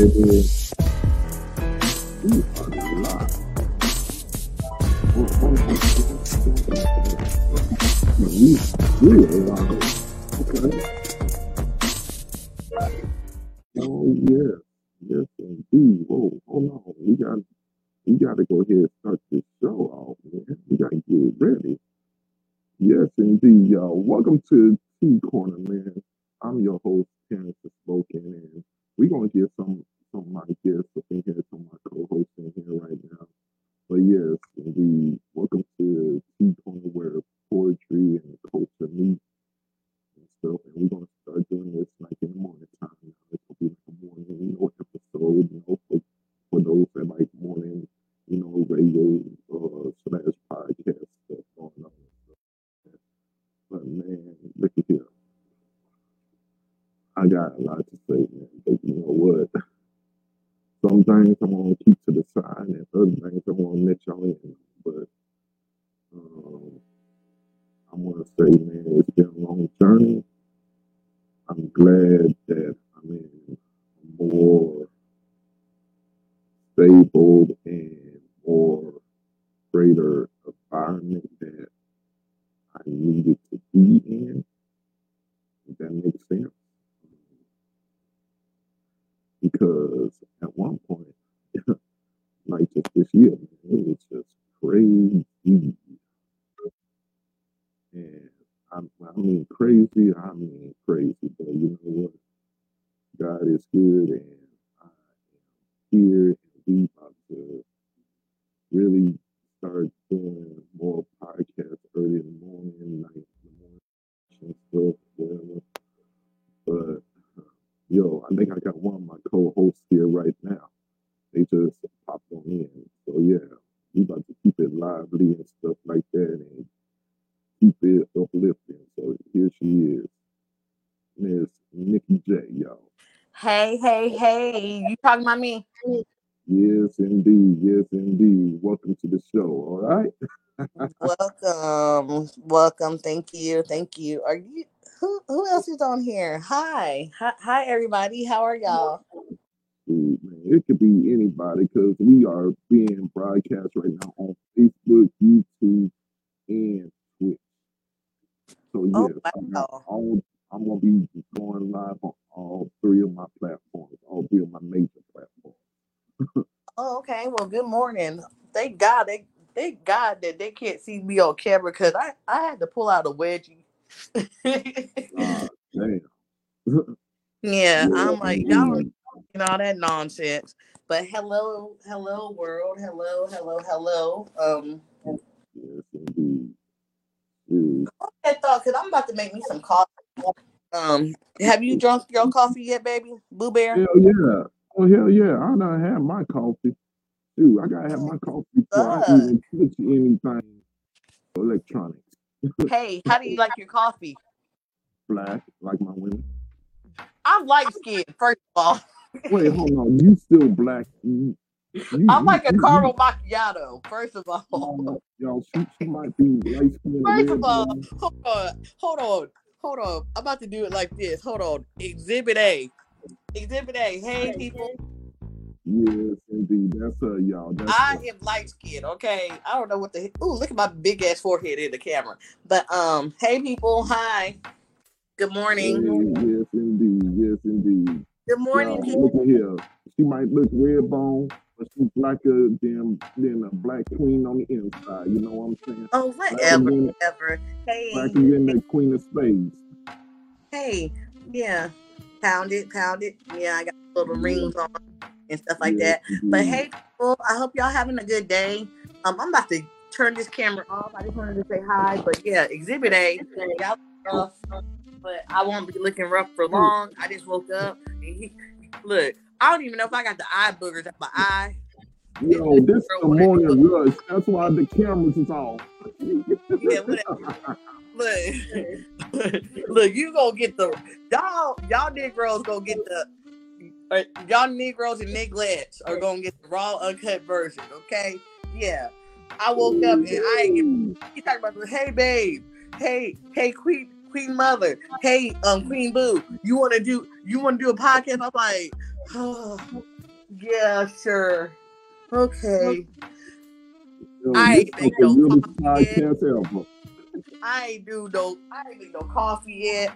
Oh yeah, yes indeed. Whoa, hold on. We got, we got to go ahead and start this show off, man. We got to get ready. Yes, indeed, y'all. Welcome to um, Hey, hey, hey. You talking about me? Yes, indeed. Yes, indeed. Welcome to the show. All right. welcome. Welcome. Thank you. Thank you. Are you who who else is on here? Hi. Hi, hi everybody. How are y'all? It could be anybody because we are being broadcast right now on Facebook, YouTube, and Twitch. So oh, yes, oh, wow. all I'm gonna be going live on all three of my platforms, all three of my major platforms. oh, okay. Well, good morning. Thank God they thank God that they can't see me on camera because I, I had to pull out a wedgie. uh, damn. yeah, I'm like, y'all and all that nonsense. But hello, hello world, hello, hello, hello. Um yes, indeed. I thought because I'm about to make me some coffee. Um, have you drunk your coffee yet, baby? Boo Bear? Hell yeah. Oh hell yeah. I don't have my coffee. Dude, I gotta have my coffee before I even touch anything electronics. hey, how do you like your coffee? Black, like my women. I'm light skinned, first of all. Wait, hold on. You still black. You, you, I'm like a caramel macchiato, first of all. Y'all, she, she might be light skinned. First of all, hold on, hold on hold on. I'm about to do it like this. Hold on. Exhibit A. Exhibit A. Hey, people. Yes, indeed. That's uh, y'all. That's I am light skinned. Okay. I don't know what the. Ooh, look at my big ass forehead in the camera. But um, hey, people. Hi. Good morning. Hey, yes, indeed. Yes, indeed. Good morning, y'all, people. Look at here. She might look red bone, but she's blacker than than a black queen on the inside. You know what I'm saying? Oh, whatever, than, whatever. Hey, blacker than the queen of spades. Hey, yeah, pound it, pound it. Yeah, I got little rings on and stuff like yeah, that. Mm-hmm. But hey, people, I hope y'all having a good day. Um, I'm about to turn this camera off. I just wanted to say hi, but yeah, Exhibit A, y'all rough, but I won't be looking rough for long. I just woke up and he look, I don't even know if I got the eye boogers at my eye. Yo, this is the morning rush. That's why the cameras is on. yeah, whatever. look, look, you gonna get the y'all y'all Negroes gonna get the uh, y'all Negroes and Neglets are gonna get the raw uncut version, okay? Yeah. I woke up and I ain't he talking about hey babe, hey, hey Queen Queen Mother, hey um Queen Boo, you wanna do you wanna do a podcast? I'm like, oh, yeah, sure. Okay. Yo, I ain't make no podcast ever. I ain't do no I ain't make no coffee yet.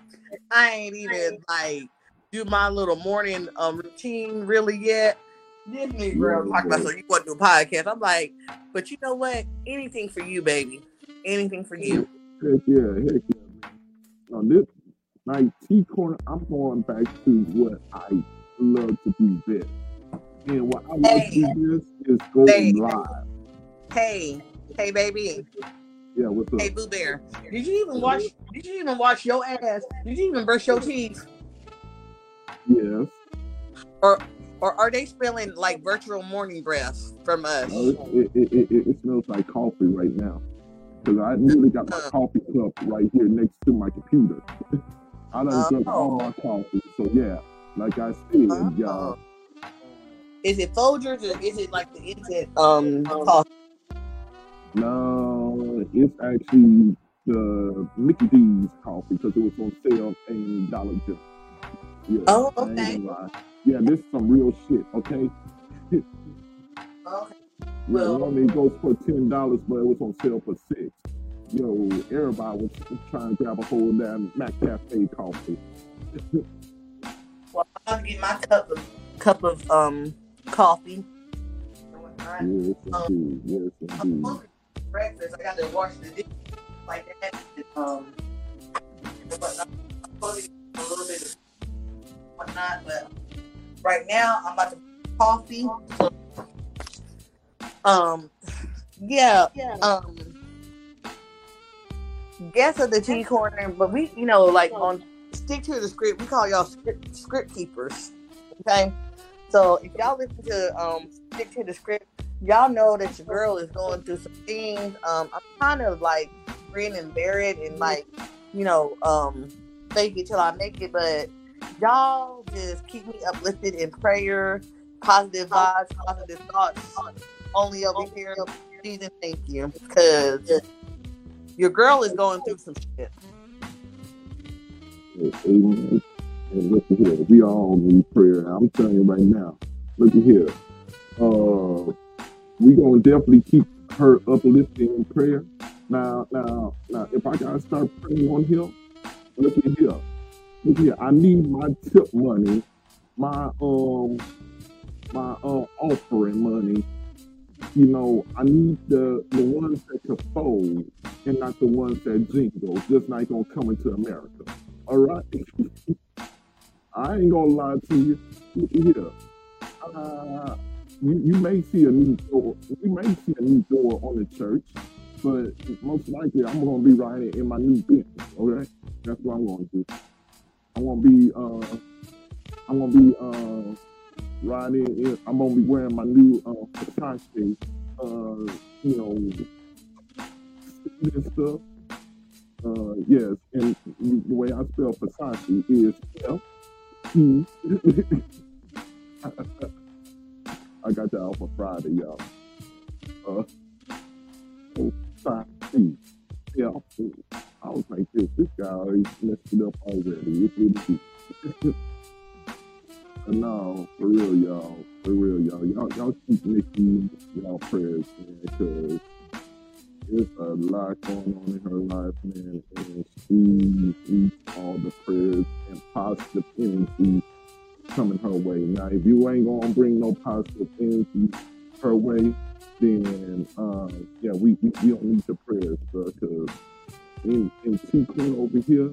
I ain't even like do my little morning um routine really yet. This girl talk about so you want to do a podcast. I'm like, but you know what? Anything for you, baby. Anything for you. Heck yeah, heck yeah. Now this my T corner, I'm going back to what I love to do best. And what I love hey, to do this is go hey, live. Hey, hey baby. Yeah, what's up? Hey, Boo Bear. Did you even wash? Did you even wash your ass? Did you even brush your teeth? Yes. Or, or are they spilling like virtual morning breath from us? No, it, it, it, it, smells like coffee right now. Because I literally got my coffee cup right here next to my computer. I done uh, drink all my coffee. So yeah, like I said, uh, y'all. Is it Folgers or is it like the instant um coffee? No, it's actually the Mickey D's coffee because it was on sale in Dollar General. Yeah, oh, okay. Yeah, this is some real shit, okay? okay. Well, yeah, normally it goes for ten dollars, but it was on sale for six. Yo, everybody was trying to grab a hold of that McCafé coffee. well, I'll get my cup of cup of um coffee. Yes, um, indeed. Yes, indeed breakfast. I got to wash the dishes like that. Um, but I'm supposed to a little bit of whatnot. But right now, I'm about to coffee. Um, yeah. Um, guess at the T corner, but we, you know, like on stick to the script. We call y'all script, script keepers. Okay. So if y'all listen to um stick to the script, y'all know that your girl is going through some things. Um, I'm kind of like grin and bear it and like, you know, um, fake it till I make it. But y'all just keep me uplifted in prayer, positive vibes, positive thoughts. Only over here, season. Thank you, because your girl is going through some shit. Amen. And look at here, we all need prayer. I'm telling you right now. Look at here. Uh, we gonna definitely keep her uplifted in prayer. Now, now, now, if I gotta start praying on him, look at here. Look here. I need my tip money, my um, my uh, offering money. You know, I need the the ones that can fold and not the ones that jingle. Just not gonna come into America. All right. I ain't gonna lie to you. Yeah. Uh, you, you may see a new door. You may see a new door on the church, but most likely I'm gonna be riding in my new Benz. Okay, that's what I'm gonna do. I'm gonna be uh, I'm gonna be uh, riding. In, I'm gonna be wearing my new uh, uh, you know, and stuff. Uh, yes, and the way I spell Versace is F E. I got that out for Friday, y'all. Uh, oh, Yeah, I was like, this, this guy already messed it up already. It's really no, for real, y'all. For real, y'all. Y'all, y'all keep Nikki y'all prayers, man, because there's a lot going on in her life, man, and she needs all the prayers and positive energy coming her way. Now, if you ain't gonna bring no positive energy her way, then uh, yeah, we, we, we don't need the prayers, bro. Because in in T Queen over here,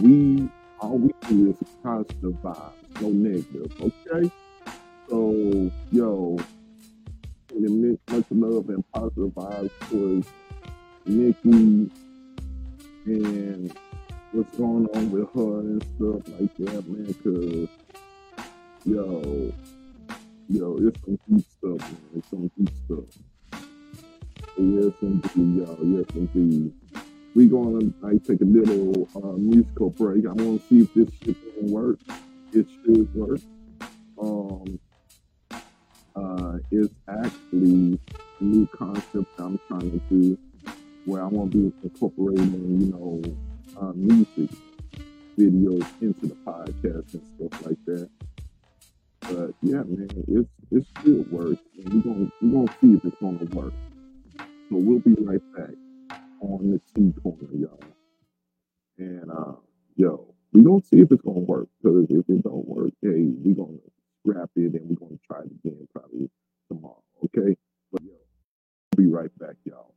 we all we do is positive vibes, no negative. Okay, so yo, much love and positive vibes towards Nikki and what's going on with her and stuff like that, man. Cause Yo, yo, it's some deep stuff, man. It's some deep stuff. Yes, indeed, y'all. Yes, indeed. We gonna I take a little uh, musical break. I want to see if this shit gonna work. It should work. Um, uh, it's actually a new concept I'm trying to do where I want to be incorporating, you know, uh, music videos into the podcast and stuff like that. But yeah, man, it's it's still works, and we're gonna we're gonna see if it's gonna work. So we'll be right back on the T corner, y'all. And uh, yo, we gonna see if it's gonna work. Because if it don't work, hey, we gonna scrap it and we're gonna try it again probably tomorrow. Okay, but yo, be right back, y'all.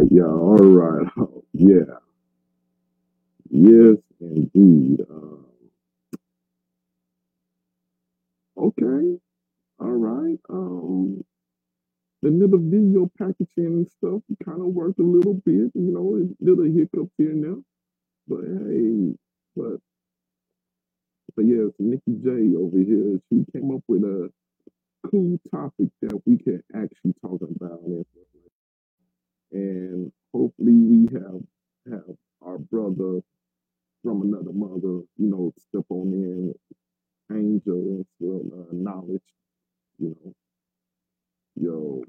Right, y'all. All right. yeah. Yes, indeed. Um, okay. All right. Um, the little video packaging and stuff kind of worked a little bit, you know, a little hiccups here and there. But hey, but but yes, Nikki J over here, she came up with a cool topic that we can actually talk about and, hopefully we have have our brother from another mother, you know, step on in, angel and some uh, knowledge, you know, yo,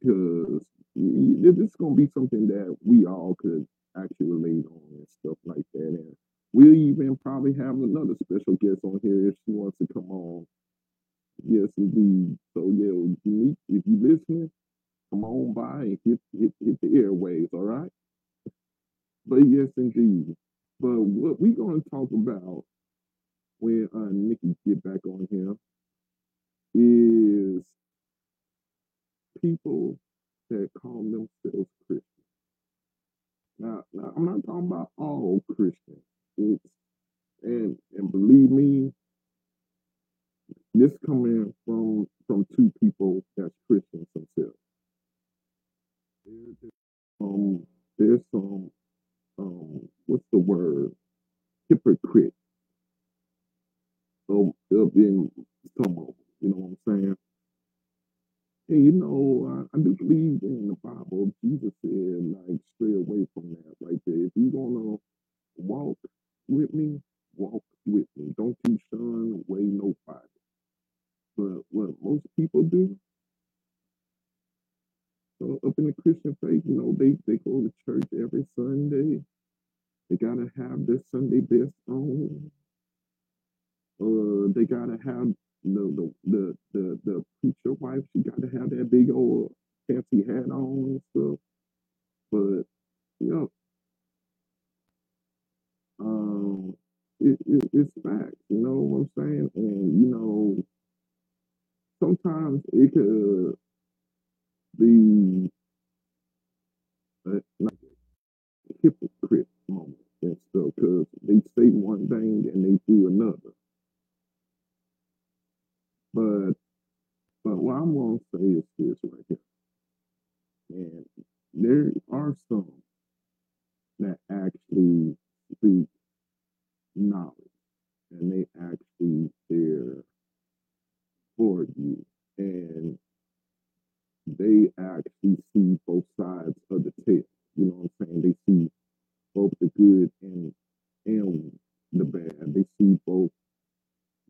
because this is gonna be something that we all could actually relate on and stuff like that. And we'll even probably have another special guest on here if she wants to come on. Yes, indeed. So yeah, unique. If you listening, come on by and hit hit hit the airwaves. All right. But yes, indeed. But what we're going to talk about when uh, Nikki get back on here is people that call themselves Christians. Now, now I'm not talking about all Christians. It's, and and believe me, this coming from from two people that's Christians themselves. There's um, there's some um, what's the word? Hypocrite. So up in some of you know what I'm saying? And you know, I, I do believe in the Bible, Jesus said, like, stray away from that right there. If you're going to walk with me, walk with me. Don't you shun away nobody. But what most people do, so up in the Christian faith, you know, they, they go to church every Sunday. They gotta have their Sunday best on. Uh, they gotta have the the the the, the preacher wife. She gotta have that big old fancy hat on and stuff. But you know, um, it, it, it's facts. You know what I'm saying? And you know, sometimes it could be uh, hypocrite moment and stuff because they say one thing and they do another. But but what I'm gonna say is this right here. And there are some that actually speak knowledge and they actually there for you and they actually see both sides of the tale. You know what I'm saying? They see both the good and and the bad. They see both.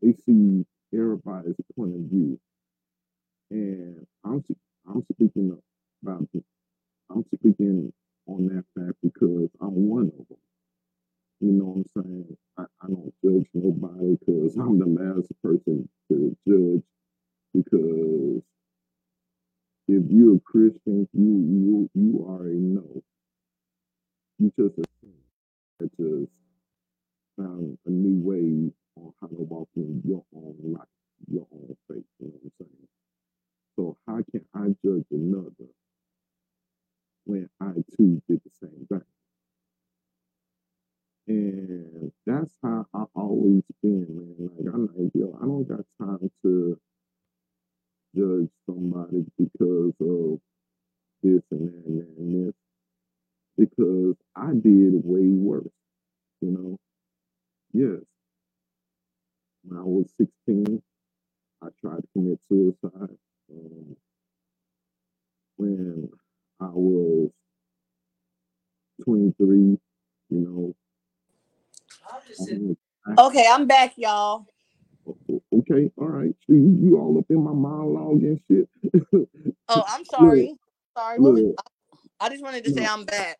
They see everybody's point of view, and I'm I'm speaking about I'm speaking on that fact because I'm one of them. You know what I'm saying? I, I don't judge nobody because I'm the last person to judge because if you're a Christian, you you you already know. You just assume just found a new way on how to walk in your own life, your own faith. You know what I'm saying? So how can I judge another when I too did the same thing? And that's how I always been, man. Like I'm like, yo, I don't got time to judge somebody because of this and that and that and this. Because I did way worse, you know. Yes. When I was 16, I tried to commit suicide. Um, when I was 23, you know. Okay, I'm back, y'all. Okay, all right. So you, you all up in my monologue and shit. oh, I'm sorry. sorry. Look, I, I, just wanted to say I'm back.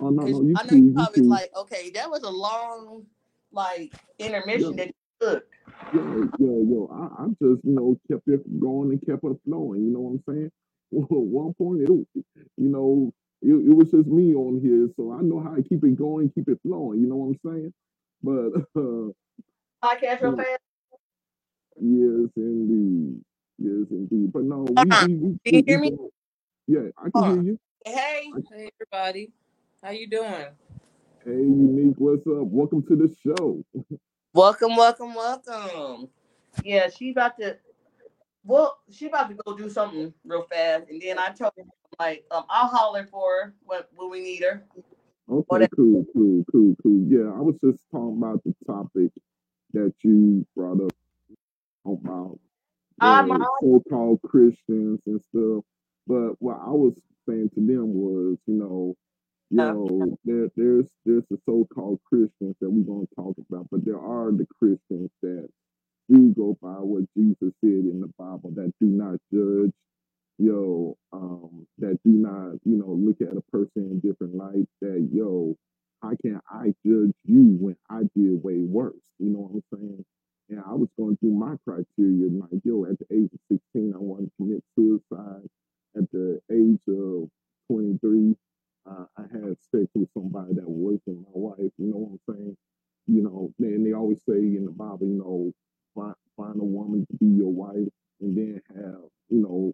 Oh no, no, you I know you probably like, okay, that was a long like intermission that you took. Yo, yo, yo, I, I just, you know, kept it going and kept it flowing. You know what I'm saying? Well, at one point, it, you know, it, it, was just me on here, so I know how to keep it going, keep it flowing. You know what I'm saying? But uh, podcast real fast. Yes, indeed. Yes, indeed. But no, we, we, we, Can you hear me? Yeah, I can Hold hear on. you. Hey, hey everybody. How you doing? Hey Unique, what's up? Welcome to the show. welcome, welcome, welcome. Yeah, she about to well, she about to go do something real fast. And then I told her like um I'll holler for her when, when we need her. Okay, Whatever. cool, cool, cool, cool. Yeah, I was just talking about the topic that you brought up about the so-called Christians and stuff. But what I was saying to them was, you know, you know, there, there's there's the so-called Christians that we're gonna talk about, but there are the Christians that do go by what Jesus said in the Bible that do not judge, yo, um, that do not, you know, look at a person in different light. That yo, how can I judge you when I did way worse? You know what I'm saying? And I was going through my criteria, like, yo, at the age of 16, I wanted to commit suicide. At the age of 23, uh, I had sex with somebody that wasn't my wife. You know what I'm saying? You know, and they always say in the Bible, you know, find, a woman to be your wife and then have, you know,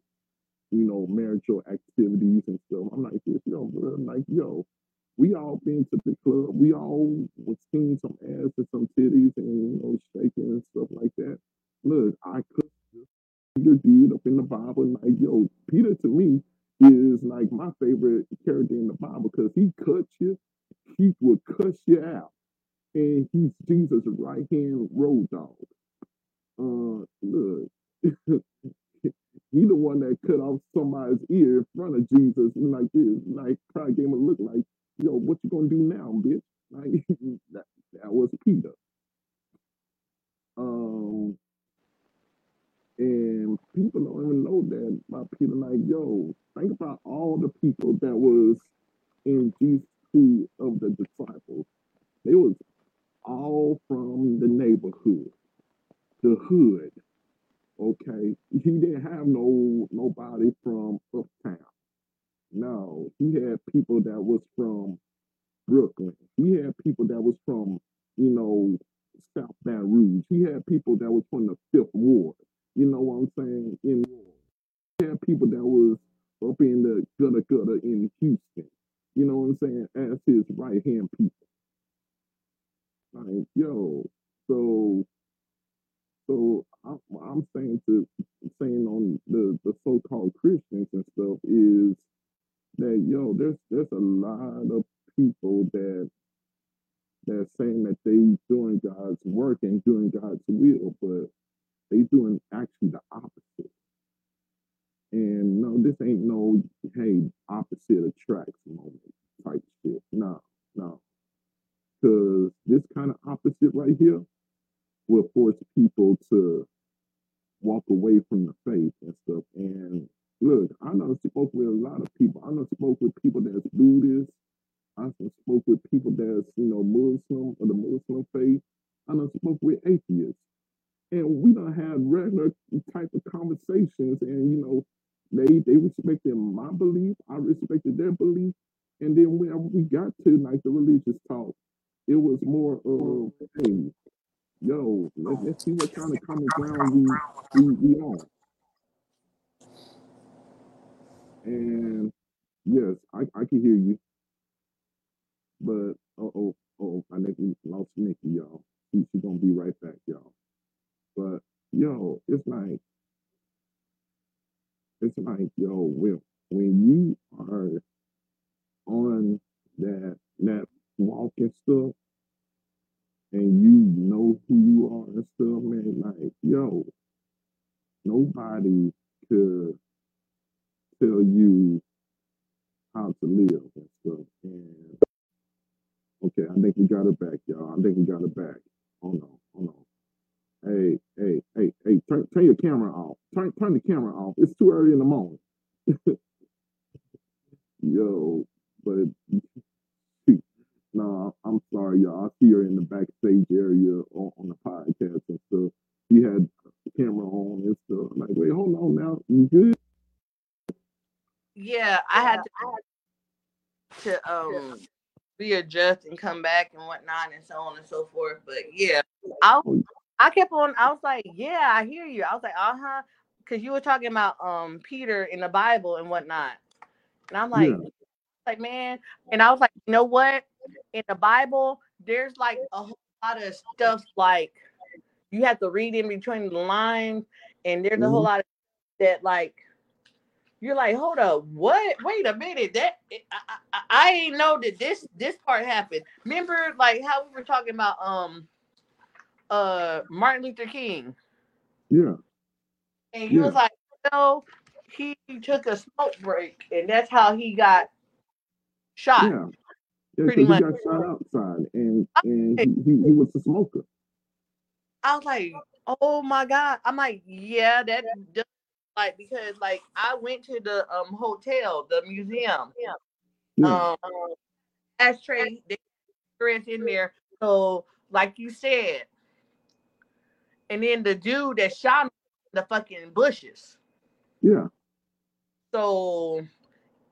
you know, marital activities and stuff. I'm like, this, yo, bro, I'm like, yo, we all been to the club. We all was seeing some ass and some titties and you know shaking and stuff like that. Look, I could Peter did up in the Bible. Like, yo, Peter to me is like my favorite character in the Bible because he cuts you, he will cuss you out. And he's Jesus' right hand road dog. Uh look. he the one that cut off somebody's ear in front of Jesus like this, like probably gave him a look like yo, what you gonna do now, bitch? Like that, that was Peter. Um, and people don't even know that about Peter. Like, yo, think about all the people that was in Jesus two of the disciples. They was all from the neighborhood, the hood. Okay, he didn't have no nobody from uptown. No, he had people that was from Brooklyn. He had people that was from, you know, South Baton Rouge. He had people that was from the Fifth Ward. You know what I'm saying? In he had people that was up in the gutter gutter in Houston. You know what I'm saying? As his right hand people. Like, yo, so so I'm, I'm saying to saying on the the so-called Christians and stuff is that yo, there's there's a lot of people that that saying that they doing God's work and doing God's will, but they doing actually the opposite. And no, this ain't no hey opposite attracts moment type shit. No, no, because this kind of opposite right here will force people to walk away from the faith and stuff. And look, I know spoke with a lot of people. I know spoke with people that's Buddhist. I spoke with people that's you know Muslim or the Muslim faith. I know spoke with atheists, and we don't have regular type of conversations. And you know, they they respected my belief. I respected their belief. And then when we got to like the religious talk, it was more of hey, yo, let's, let's see what kind of common ground we we, we. And yes, I, I can hear you. But oh oh oh, I think we lost Nikki, y'all. She, she gonna be right back, y'all. But yo, it's like it's like yo, when when you are on that that walk and stuff, and you know who you are and stuff, man, like yo, nobody could tell you how to live and stuff. And okay, I think we got it back, y'all. I think we got it back. Hold on, hold on. Hey, hey, hey, hey, turn turn your camera off. Turn turn the camera off. It's too early in the morning. Yo, but no, I'm sorry, y'all. I see her in the backstage area on, on the podcast and stuff. She had the camera on and stuff. I'm like, wait, hold on now. You good? Yeah, I had to, to um readjust and come back and whatnot and so on and so forth. But yeah, I I kept on. I was like, yeah, I hear you. I was like, uh huh, because you were talking about um Peter in the Bible and whatnot. And I'm like, yeah. like, man, and I was like, you know what? In the Bible, there's like a whole lot of stuff like you have to read in between the lines, and there's a whole mm-hmm. lot of that like you're like, hold up, what? Wait a minute, that I, I, I ain't know that this this part happened. Remember, like how we were talking about um uh Martin Luther King. Yeah. And he yeah. was like, no, he took a smoke break, and that's how he got shot. Yeah. Yeah, pretty much. he got shot outside, and and he, he, he was a smoker. I was like, oh my god! I'm like, yeah, that just like because like I went to the um hotel, the museum. Yeah. Um, ashtray, there's in there. So, like you said, and then the dude that shot in the fucking bushes. Yeah. So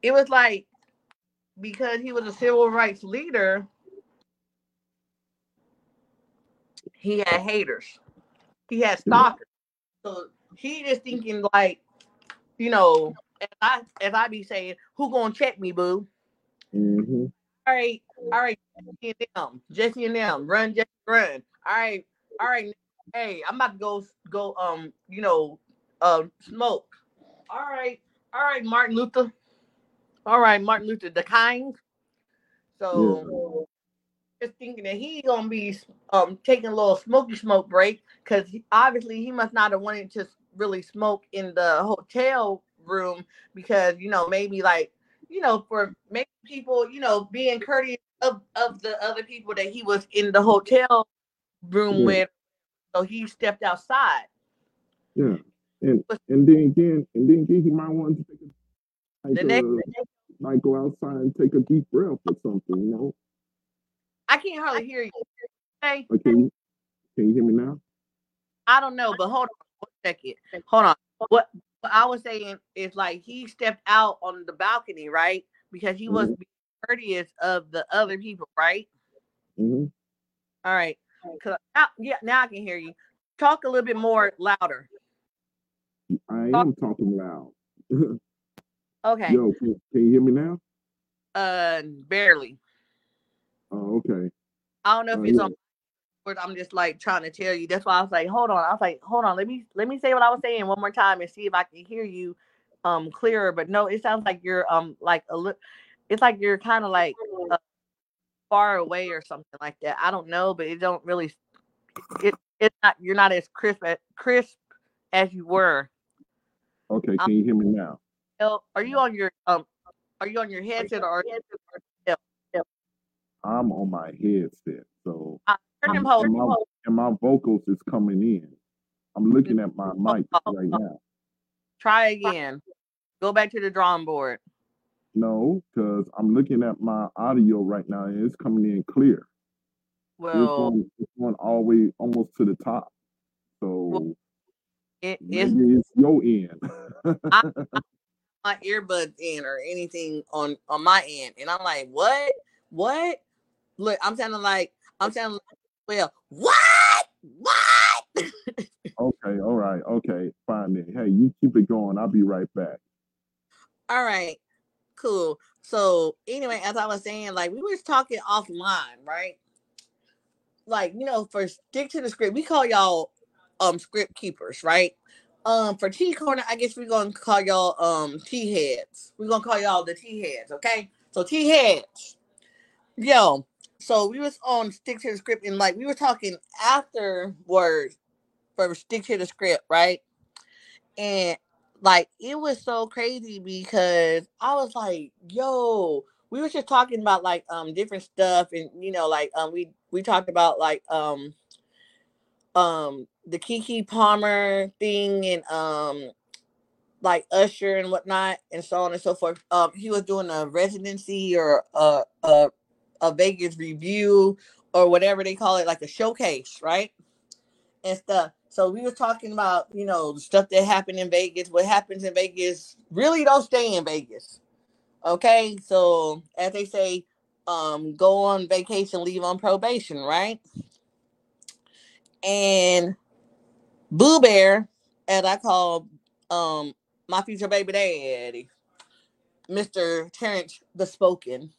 it was like because he was a civil rights leader, he had haters. He had stalkers. So he just thinking like, you know, as I as I be saying, who gonna check me, boo? Mm-hmm. All right, all right, Jesse and them, Jesse and them, run, Jesse, run. All right, all right, hey, I'm about to go go um, you know, uh smoke. All right, all right, Martin Luther. All right, Martin Luther the kind. So yeah. just thinking that he gonna be um taking a little smoky smoke break because obviously he must not have wanted to really smoke in the hotel room because you know maybe like you know for maybe people you know being courteous of, of the other people that he was in the hotel room yeah. with so he stepped outside. Yeah, and and then again, and then again, he might want to take a like, the next, uh, might go outside and take a deep breath or something. You know. I can't hardly hear you. Hey, okay, can you, can you hear me now? I don't know, but hold on one second. Hold on. What, what I was saying is like he stepped out on the balcony, right? Because he mm-hmm. was courteous of the other people, right? Mm-hmm. All right. I, yeah, now I can hear you. Talk a little bit more louder. I am talking loud. okay. Yo, can, can, you hear me now? Uh, barely. Oh, okay. I don't know if uh, it's yeah. on. I'm just like trying to tell you. That's why I was like, hold on. I was like, hold on. Let me let me say what I was saying one more time and see if I can hear you um clearer. But no, it sounds like you're um like a little. It's like you're kind of like uh, far away or something like that. I don't know, but it don't really. It it's not. You're not as crisp as crisp as you were. Okay, can um, you hear me now? Are you on your um? Are you on your headset or? I'm on my headset, so uh, and, my, and my vocals is coming in. I'm looking at my mic right now. Try again. Go back to the drawing board. No, because I'm looking at my audio right now and it's coming in clear. Well, it's going, it's going all the way almost to the top. So well, it, it's, it's your end. I, I, my earbuds in or anything on on my end, and I'm like, what? What? Look, I'm sounding like I'm sounding like, well, what? What? okay, all right, okay, fine then. Hey, you keep it going. I'll be right back. All right cool. So anyway, as I was saying, like we were talking offline, right? Like, you know, for stick to the script, we call y'all um script keepers, right? Um for T corner, I guess we're gonna call y'all um T heads. We're gonna call y'all the T heads, okay? So T heads. Yo, so we was on stick to the script and like we were talking afterwards for stick to the script, right? And like it was so crazy because I was like, yo, we were just talking about like um different stuff and you know, like um we we talked about like um um the Keke Palmer thing and um like Usher and whatnot and so on and so forth. Um he was doing a residency or a a, a Vegas review or whatever they call it, like a showcase, right? And stuff. So we were talking about, you know, the stuff that happened in Vegas. What happens in Vegas really don't stay in Vegas. Okay. So as they say, um, go on vacation, leave on probation, right? And Boo Bear, as I call um my future baby daddy, Mr. Terence Da Spoken,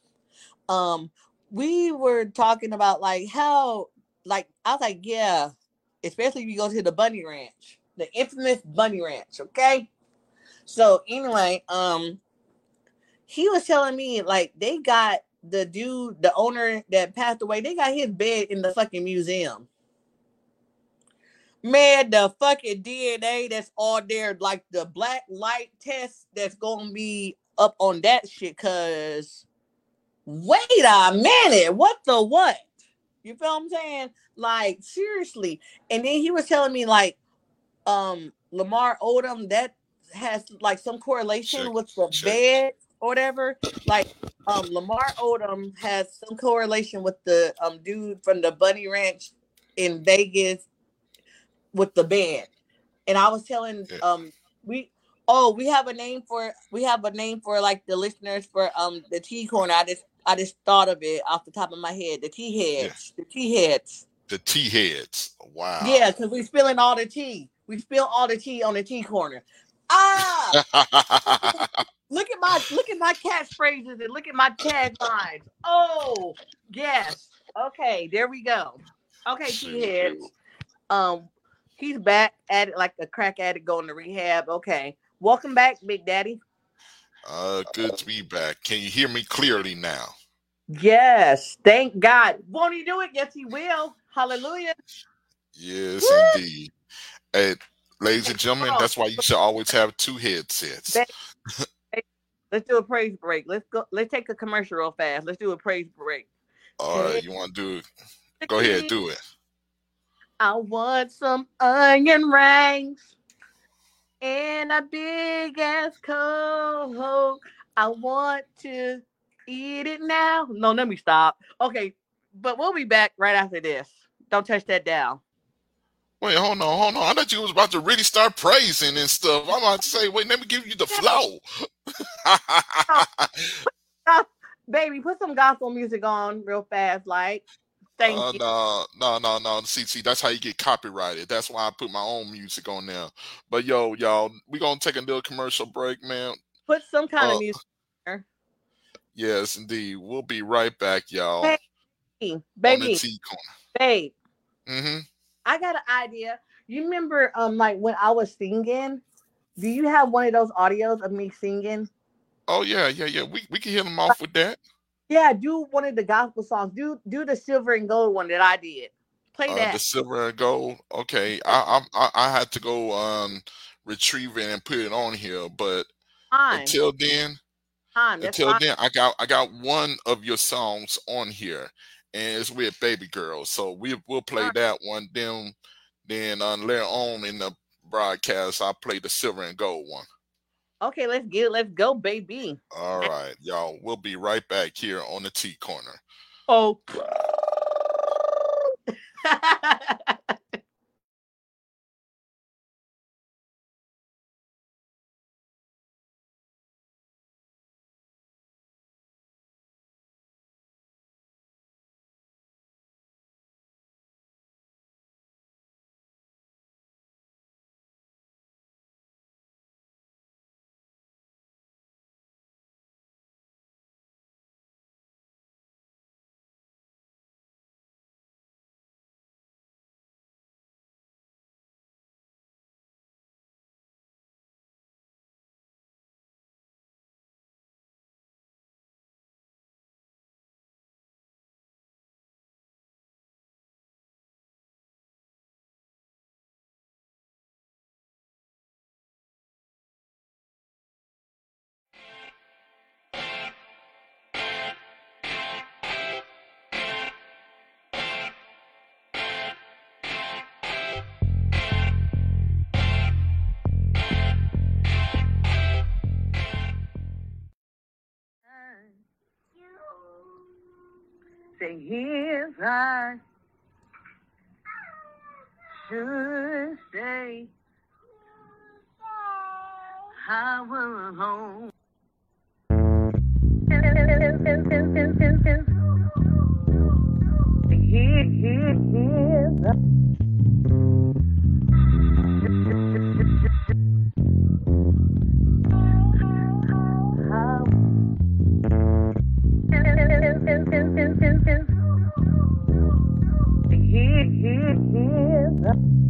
um, we were talking about like how like I was like, yeah, especially if you go to the bunny ranch, the infamous bunny ranch, okay? So anyway, um he was telling me like they got the dude, the owner that passed away, they got his bed in the fucking museum. Man, the fucking DNA that's on there, like the black light test that's gonna be up on that shit, cause wait a minute, what the what? You feel what I'm saying? Like seriously. And then he was telling me like um Lamar Odom that has like some correlation check, with the check. bed or whatever. Like um Lamar Odom has some correlation with the um dude from the Bunny Ranch in Vegas with the bed. And I was telling yeah. um we oh we have a name for we have a name for like the listeners for um the T corner. I just I just thought of it off the top of my head. The T heads. Yeah. The T heads. The T heads. Wow. Yeah, because we're spilling all the tea. We spill all the tea on the T corner. Ah look at my look at my catchphrases and look at my taglines. Oh, yes. Okay, there we go. Okay, T heads. Um, he's back at it like a crack addict going to rehab. Okay. Welcome back, Big Daddy. Uh, good to be back. Can you hear me clearly now? Yes, thank God. Won't he do it? Yes, he will. Hallelujah. Yes, Woo! indeed. And ladies and gentlemen, that's why you should always have two headsets. Let's do a praise break. Let's go. Let's take a commercial real fast. Let's do a praise break. All right, you want to do it? Go ahead, do it. I want some onion rings and a big ass coke. I want to eat it now. No, let me stop. Okay, but we'll be back right after this. Don't touch that down. Wait, hold on, hold on. I thought you was about to really start praising and stuff. I'm about to say, wait, let me give you the flow. Baby, put some gospel music on real fast, like. Thank uh, you. No, no, no, no. See, see, that's how you get copyrighted. That's why I put my own music on there. But yo, y'all, we gonna take a little commercial break, man. Put some kind uh, of music. There. Yes, indeed. We'll be right back, y'all. Hey, baby, babe. Mm-hmm. I got an idea. You remember, um, like when I was singing. Do you have one of those audios of me singing? Oh yeah, yeah, yeah. We we can hit them off with that. Yeah, do one of the gospel songs. Do do the silver and gold one that I did. Play uh, that. The silver and gold. Okay, I I I had to go um retrieve it and put it on here, but until then, until fine. then, I got I got one of your songs on here, and it's with Baby Girl. So we we'll play that one. Then then uh, later on in the broadcast, I play the silver and gold one. Okay, let's get let's go, baby. All right, y'all. We'll be right back here on the T corner. Oh. if I should stay, I will home. Here, here, here. He, he, he is.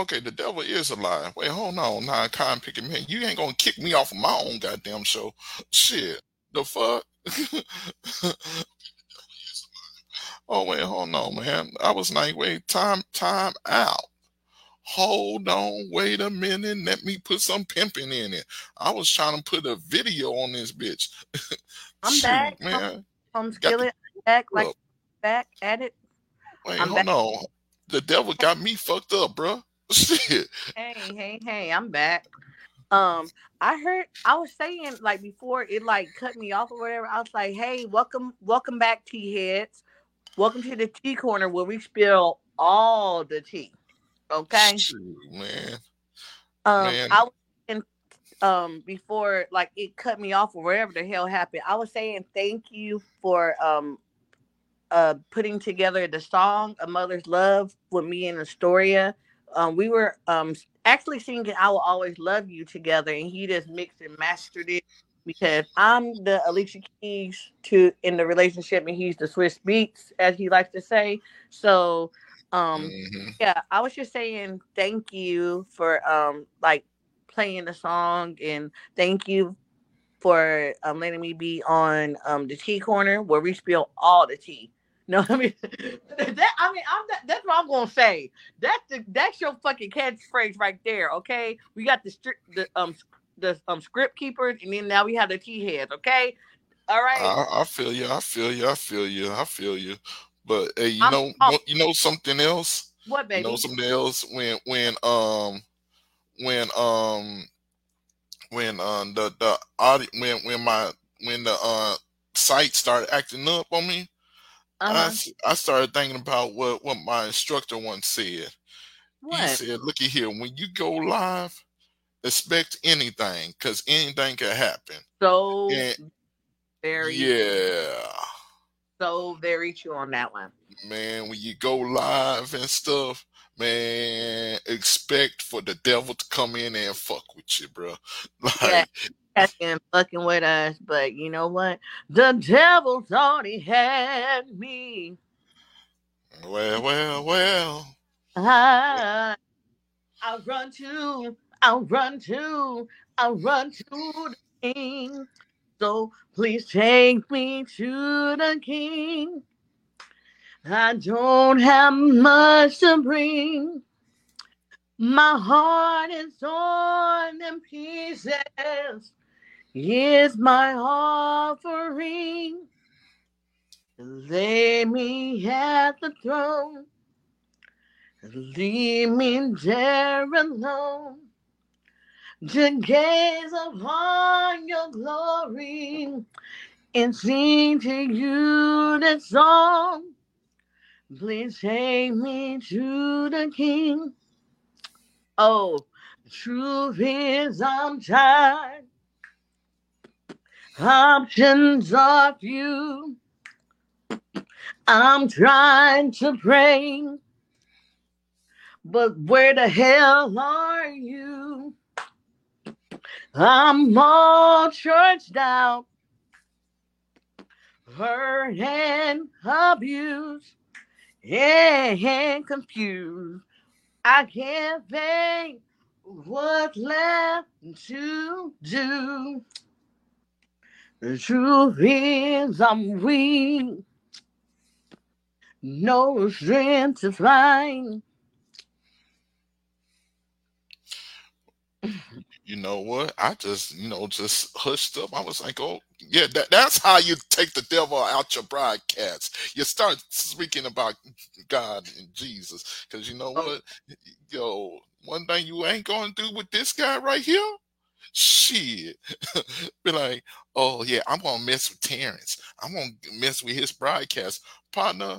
Okay, the devil is alive. Wait, hold on, now con picking man, You ain't gonna kick me off of my own goddamn show. Shit, the fuck. oh wait, hold on, man. I was like, wait, time, time out. Hold on, wait a minute. Let me put some pimping in it. I was trying to put a video on this bitch. I'm Shoot, back, man. I'm skillet back, like back at it. Wait, I'm hold back. on. The devil got me fucked up, bro. Shit. Hey, hey, hey, I'm back. Um, I heard I was saying like before it like cut me off or whatever. I was like, hey, welcome, welcome back, tea heads. Welcome to the tea corner where we spill all the tea. Okay. Shoot, man. Um man. I was in, um before like it cut me off or whatever the hell happened. I was saying thank you for um uh putting together the song A Mother's Love with me and Astoria um, we were um, actually singing "I Will Always Love You" together, and he just mixed and mastered it because I'm the Alicia Keys to in the relationship, and he's the Swizz Beatz, as he likes to say. So, um, mm-hmm. yeah, I was just saying thank you for um, like playing the song, and thank you for um, letting me be on um, the tea corner where we spill all the tea. No, I mean that. I mean, I'm that, that's what I'm gonna say. That's the that's your fucking catchphrase right there. Okay, we got the the um the um script keepers, and then now we have the tea heads. Okay, all right. I, I feel you. I feel you. I feel you. I feel you. But hey, you I'm, know, oh. you know something else. What baby? You know something else when when um when um when um the the audio when when my when the uh site started acting up on me uh-huh. I, I started thinking about what, what my instructor once said. What? He said, looky here, when you go live, expect anything because anything can happen. So and, very yeah. So very true on that one. Man, when you go live and stuff, man, expect for the devil to come in and fuck with you, bro. Like yeah been fucking with us, but you know what? The devil's already had me. Well, well, well. I, I run to, I run to, I run to the king. So please take me to the king. I don't have much to bring. My heart is torn in pieces. Here's my offering. Lay me at the throne. Leave me there alone to gaze upon your glory and sing to you the song. Please take me to the King. Oh, truth is I'm tired Options are few. I'm trying to pray, but where the hell are you? I'm all churched out, hurt and abused, and confused. I can't think what left to do. The truth is, I'm weak. No strength to find. You know what? I just, you know, just hushed up. I was like, oh, yeah, that, that's how you take the devil out your broadcast. You start speaking about God and Jesus. Because you know oh. what? Yo, one thing you ain't going to do with this guy right here shit. Be like, oh yeah, I'm gonna mess with Terence. I'm gonna mess with his broadcast partner.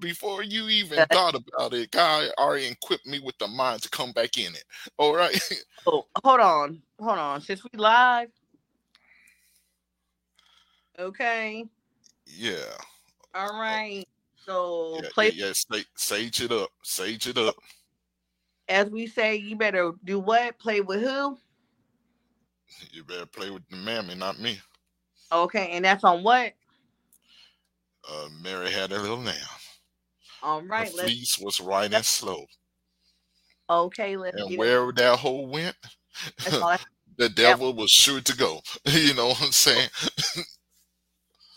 Before you even thought about it, guy already equipped me with the mind to come back in it. All right. Oh, hold on, hold on. Since we live, okay. Yeah. All oh, right. So yeah, play. Yeah, yeah, sage it up. Sage it up. As we say, you better do what? Play with who? You better play with the mammy, not me. Okay, and that's on what? Uh, Mary had a little lamb. All right. The fleece was right and slow. Okay, let's and where it. that hole went, the devil was sure to go. you know what I'm saying?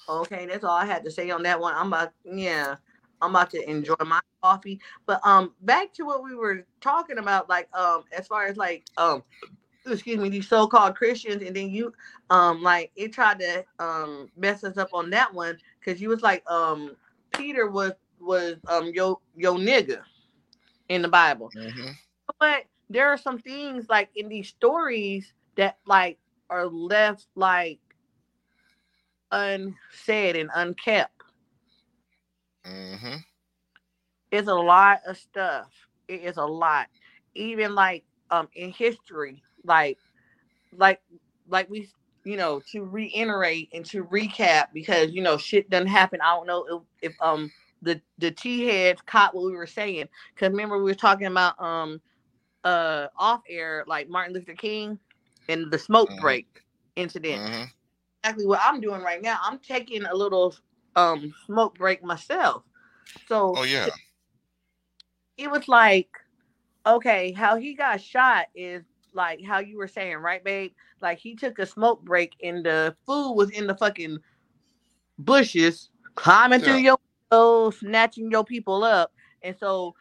okay, that's all I had to say on that one. I'm about yeah. I'm about to enjoy my coffee. But um back to what we were talking about, like um as far as like um excuse me, these so-called Christians, and then you um like it tried to um mess us up on that one because you was like um Peter was was um yo yo nigga in the Bible. Mm-hmm. But there are some things like in these stories that like are left like unsaid and unkept. Mm-hmm. It's a lot of stuff. It is a lot. Even like um in history, like like like we you know to reiterate and to recap because you know shit doesn't happen. I don't know if, if um the the T heads caught what we were saying. Cause remember we were talking about um uh off air like Martin Luther King and the smoke mm-hmm. break incident. Mm-hmm. Exactly what I'm doing right now. I'm taking a little um smoke break myself. So oh yeah. It was like, okay, how he got shot is like how you were saying, right, babe? Like he took a smoke break and the food was in the fucking bushes, climbing yeah. through your window, snatching your people up. And so,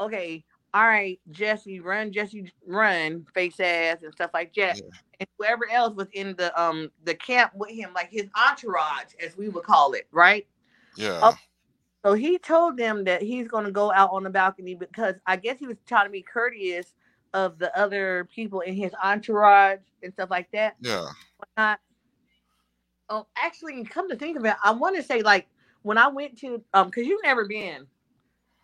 okay, all right, Jesse, run, Jesse, run, face ass and stuff like that. Yeah. And whoever else was in the um the camp with him, like his entourage, as we would call it, right? Yeah. so he told them that he's going to go out on the balcony because I guess he was trying to be courteous of the other people in his entourage and stuff like that. Yeah. Not. Oh, actually, come to think of it, I want to say like when I went to um because you've never been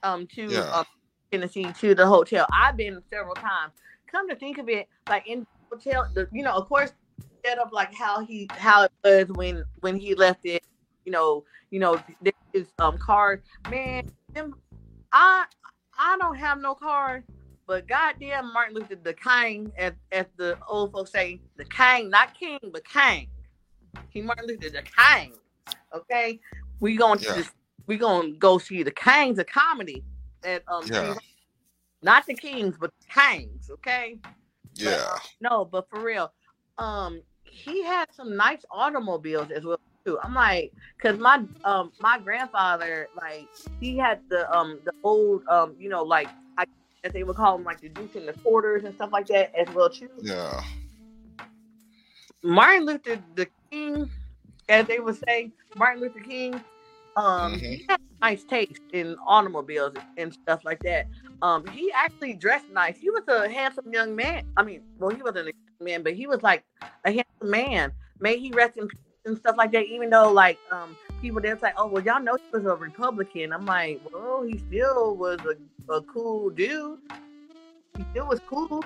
um to yeah. um, Tennessee to the hotel. I've been several times. Come to think of it, like in the hotel, the you know, of course, set up like how he how it was when when he left it. You know, you know, his um card. Man, I I don't have no card, but goddamn Martin Luther the King, as as the old folks say, the King, not King, but King. He Martin Luther the King. Okay, we going to yeah. we gonna go see the Kings of comedy at um yeah. not the Kings, but the Kings. Okay. Yeah. But, no, but for real, um, he had some nice automobiles as well too. I'm like, cause my um my grandfather like he had the um the old um you know like They would call them like the Dukes and the Porters and stuff like that as well too. Yeah. Martin Luther the King, as they would say, Martin Luther King um, mm-hmm. he had nice taste in automobiles and stuff like that. Um, he actually dressed nice. He was a handsome young man. I mean, well, he wasn't a man, but he was like a handsome man. May he rest in peace and stuff like that. Even though, like, um, people there like, oh, well, y'all know he was a Republican. I'm like, well, he still was a, a cool dude. He still was cool.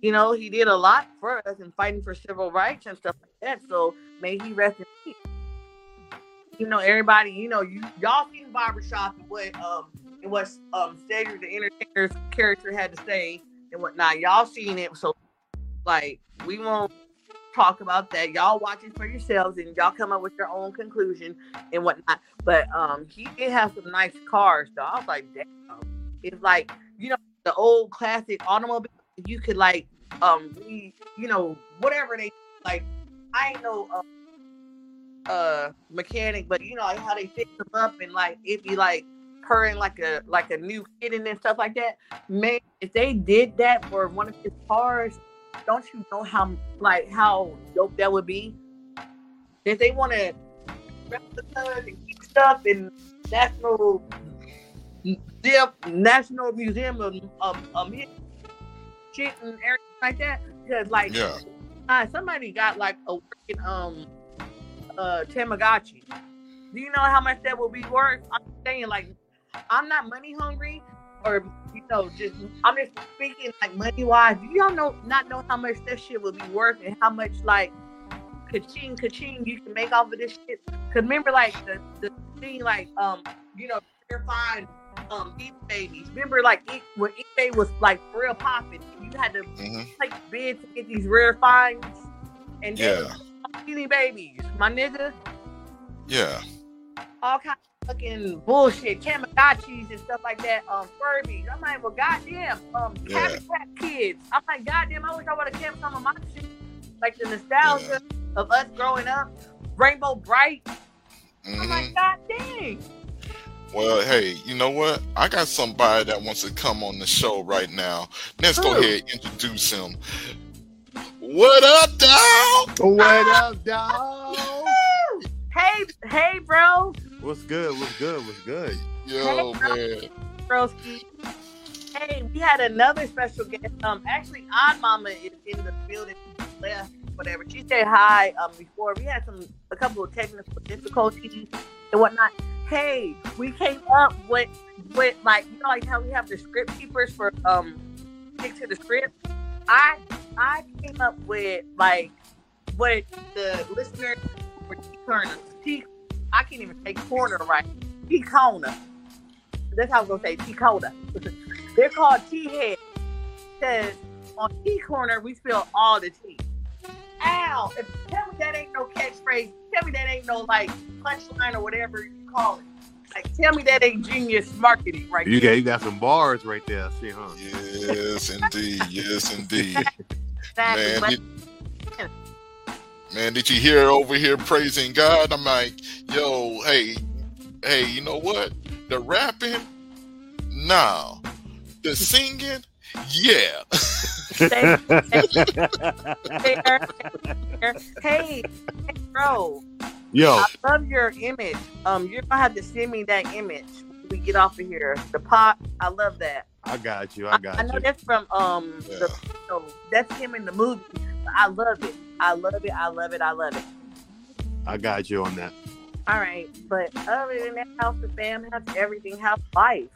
You know, he did a lot for us and fighting for civil rights and stuff like that. So may he rest in peace you know, everybody, you know, you y'all seen barbershop and what um and what um Cedric the entertainer's character had to say and whatnot. Y'all seen it, so like we won't talk about that. Y'all watch it for yourselves and y'all come up with your own conclusion and whatnot. But um he did have some nice cars though. I was like, damn. It's like, you know, the old classic automobile you could like um you know, whatever they like I know um, uh mechanic, but you know like how they fix them up and like it be like purring like a like a new kitten and stuff like that. Man, if they did that for one of his cars, don't you know how like how dope that would be? If they want to replicas and keep stuff in national national museum of of, of shit and everything like that, because like yeah. Uh, somebody got like a working um uh Tamagotchi. Do you know how much that will be worth? I'm saying like I'm not money hungry or you know, just I'm just speaking like money wise. Do y'all know not know how much that shit will be worth and how much like kaching kaching you can make off of this shit? Cause remember like the, the thing like um you know they're fine um babies. Remember like it, when eBay was like real popping, you had to mm-hmm. take bids to get these rare finds and yeah Beanie Babies, my nigga. Yeah. All kinds fucking bullshit, Tamagotchis and stuff like that, um, Furbies. I'm like, well, goddamn, um, yeah. Cat kids. I'm like, goddamn, I wish I would have kept some of my shit, like the nostalgia yeah. of us growing up, Rainbow Brite. Mm-hmm. I'm like, mm-hmm. god dang. Well, hey, you know what? I got somebody that wants to come on the show right now. Let's Ooh. go ahead and introduce him. What up, dog? What up, dog? hey, hey, bro. What's good? What's good? What's good? Yo, hey, man. Broski. Hey, we had another special guest. Um, actually, Odd Mama is in the building. Left, whatever. She said hi. Um, before we had some a couple of technical difficulties and whatnot. Hey, we came up with with like you know like how we have the script keepers for um stick to the script. I I came up with like what the listeners for T Turner T I can't even say corner right. T Kona. That's how I'm gonna say T Kona. They're called T head. Says on T corner we spill all the tea. Ow! If, tell me that ain't no catchphrase. Tell me that ain't no like punchline or whatever you call it. Like, tell me that ain't genius marketing right You got you got some bars right there. I see, huh? Yes, indeed. Yes, indeed. Man, did, man, did you hear over here praising God? I'm like, yo, hey, hey, you know what? The rapping, nah. The singing, yeah. hey, hey, bro. Yo, I love your image. Um, you're gonna have to send me that image when we get off of here. The pop, I love that. I got you. I got I, I know you. that's from um, yeah. the, you know, that's him in the movie. I love it. I love it. I love it. I love it. I got you on that. All right, but other than that, how's the fam? How's everything? How's life?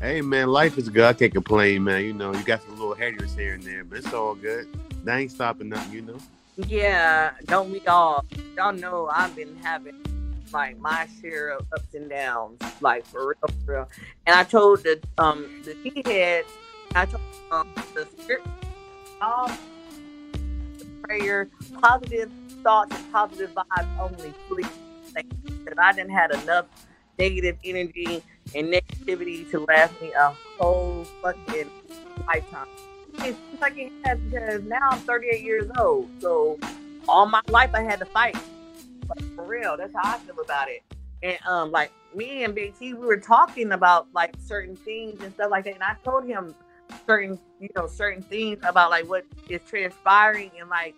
Hey man, life is good. I can't complain, man. You know, you got some little haters here and there, but it's all good. That ain't stopping nothing, you know. Yeah, don't we all? Y'all know I've been having like my share of ups and downs, like for real, for real. And I told the um the T head, I told um the spirit, all prayer, positive thoughts and positive vibes only, please. Because I didn't had enough negative energy and negativity to last me a whole fucking lifetime. It seems like it has because now I'm 38 years old. So all my life I had to fight. But for real, that's how I feel about it. And um, like me and Big T, we were talking about like certain things and stuff like that. And I told him certain, you know, certain things about like what is transpiring and like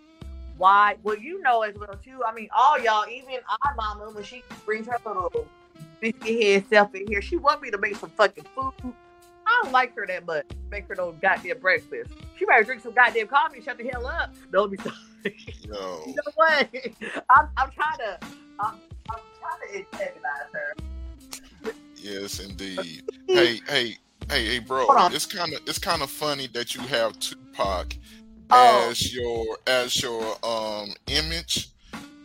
why. Well, you know as well too. I mean, all y'all, even our mama, when she brings her little biscuit head self in here, she want me to make some fucking food I don't like her that much. Make her no goddamn breakfast. She better drink some goddamn coffee shut the hell up. Don't be sorry. No. you know what? I'm, I'm trying to I'm, I'm trying to antagonize her. Yes, indeed. hey, hey, hey, hey, bro. It's kind of it's kind of funny that you have Tupac oh. as your as your um image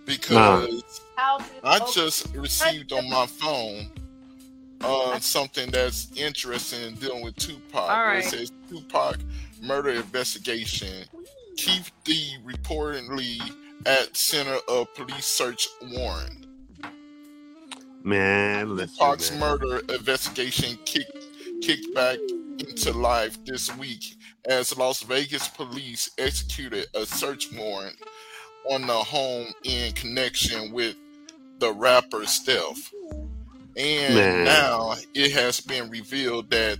because nah. I just received on my phone uh, something that's interesting in dealing with Tupac. All right. It says Tupac murder investigation. Keffe D reportedly at center of police search warrant. Man, Tupac's man. murder investigation kicked kicked back into life this week as Las Vegas police executed a search warrant on the home in connection with the rapper's death. And Man. now it has been revealed that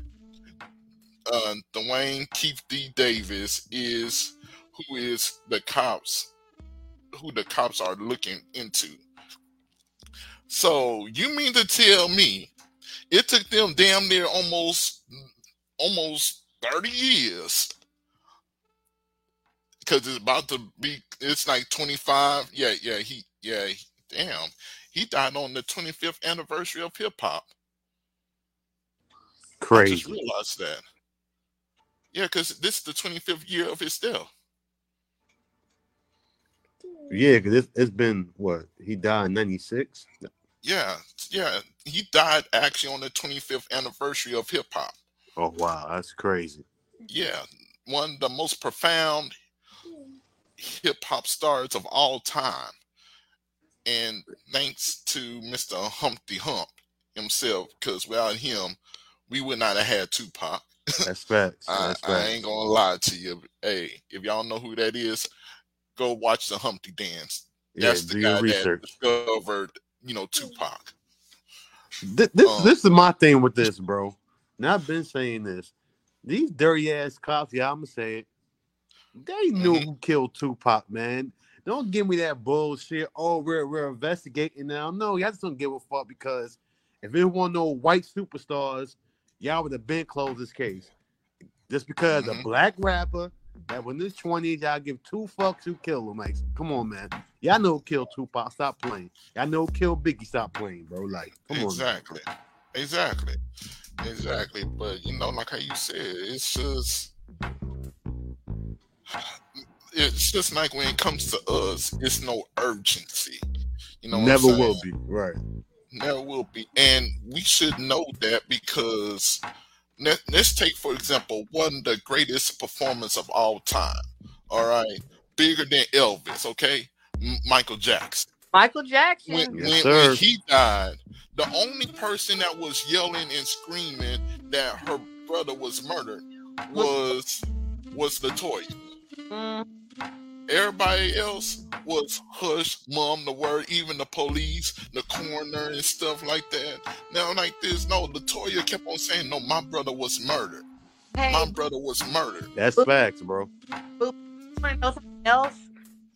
uh, Duane Keffe D. Davis is who is the cops, who the cops are looking into. So you mean to tell me it took them damn near almost almost 30 years because it's about to be it's like 25 yeah yeah he yeah damn he died on the 25th anniversary of hip hop. Crazy. I just realized that. Yeah, because this is the 25th year of his death. Yeah, because it's, it's been what he died in '96. Yeah, yeah, he died actually on the 25th anniversary of hip hop. Oh wow, that's crazy. Yeah, one of the most profound hip hop stars of all time and thanks to Mr. Humpty Hump himself, because without him, we would not have had Tupac. That's facts. I, That's I facts. ain't gonna lie to you. Hey, if y'all know who that is, go watch the Humpty Dance. Yeah, That's the guy research. that discovered, you know, Tupac. This, this, Um, this is my thing with this, bro. Now I've been saying this. These dirty ass cops, yeah, I'm gonna say it. They knew Mhm. who killed Tupac, man. Don't give me that bullshit. Oh, we're we're investigating now. No, y'all just don't give a fuck because if it wasn't no white superstars, y'all would have been closed this case. Just because a Mhm. black rapper that when this twenties, y'all give two fucks who kill them. Like, come on, man. Y'all know kill Tupac. Stop playing. Y'all know kill Biggie. Stop playing, bro. Like, come on. Exactly. Exactly. Exactly. But you know, like how you said, it's just it's just like when it comes to us, it's no urgency. You know, Never will be. Right. Never will be. And we should know that because let, us take, for example, one of the greatest performance of all time. All right. Bigger than Elvis, okay? M- Michael Jackson. Michael Jackson. When, Yes, when, sir. when he died, the only person that was yelling and screaming that her brother was murdered was was Latoya. Mm, Everybody else was hush, mum, the word, even the police, the coroner, and stuff like that. Now, like this, no, Latoya kept on saying, "No, my brother was murdered. hey, My brother was murdered." That's facts, bro. you know something else?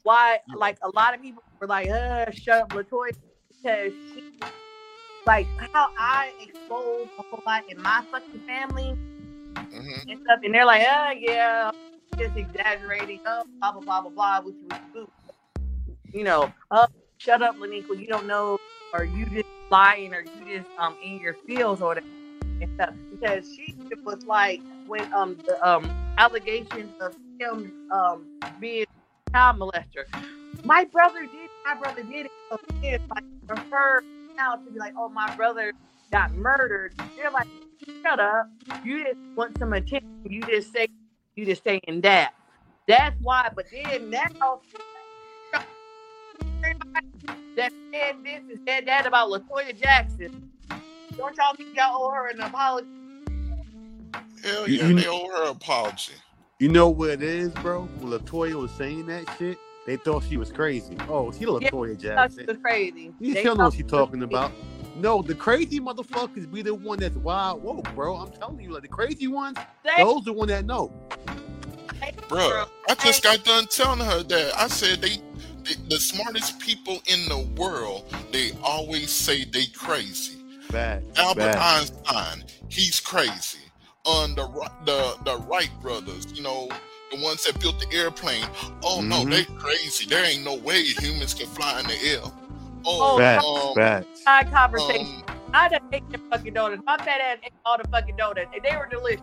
Why, like, a lot of people were like, uh, shut up, Latoya, because she, like, how I exposed a whole lot in my fucking family hmm and stuff, and they're like, uh, yeah, just exaggerating, oh, blah, blah, blah, blah, blah, with you, you know, uh, shut up, Laniqua, you don't know, or you just lying, or you just, um, in your feels, or whatever, and stuff, because she was like, when, um, the, um, allegations of him, um, being child molester, my brother did, my brother did it, so it's like, her now to be like, oh, my brother got murdered, they're like, shut up. You just want some attention. You just say you just saying that. That's why. But then now that said this and said that about Latoya Jackson. Don't y'all think y'all owe her an apology? Hell You- yeah, you- they owe her an apology. You know what it is, bro? When Latoya was saying that shit, they thought she was crazy. Oh, she Latoya Thought she Jackson. was crazy. You They still know what she she talking crazy. about. No, the crazy motherfuckers be the one that's wild woke, bro. I'm telling you, like the crazy ones, They- those the one that know. Bruh, I just got done telling her that. I said they, they the smartest people in the world, they always say they crazy. Bad. Albert Bad. Einstein, he's crazy. On the Wri- the the Wright brothers, you know, the ones that built the airplane. Oh no, Mhm. they crazy. There ain't no way humans can fly in the air. Oh, Oh, Facts. um, Facts. Side conversation. um, I done ate the fucking donuts. My fat ass ate all the fucking donuts, and they were delicious.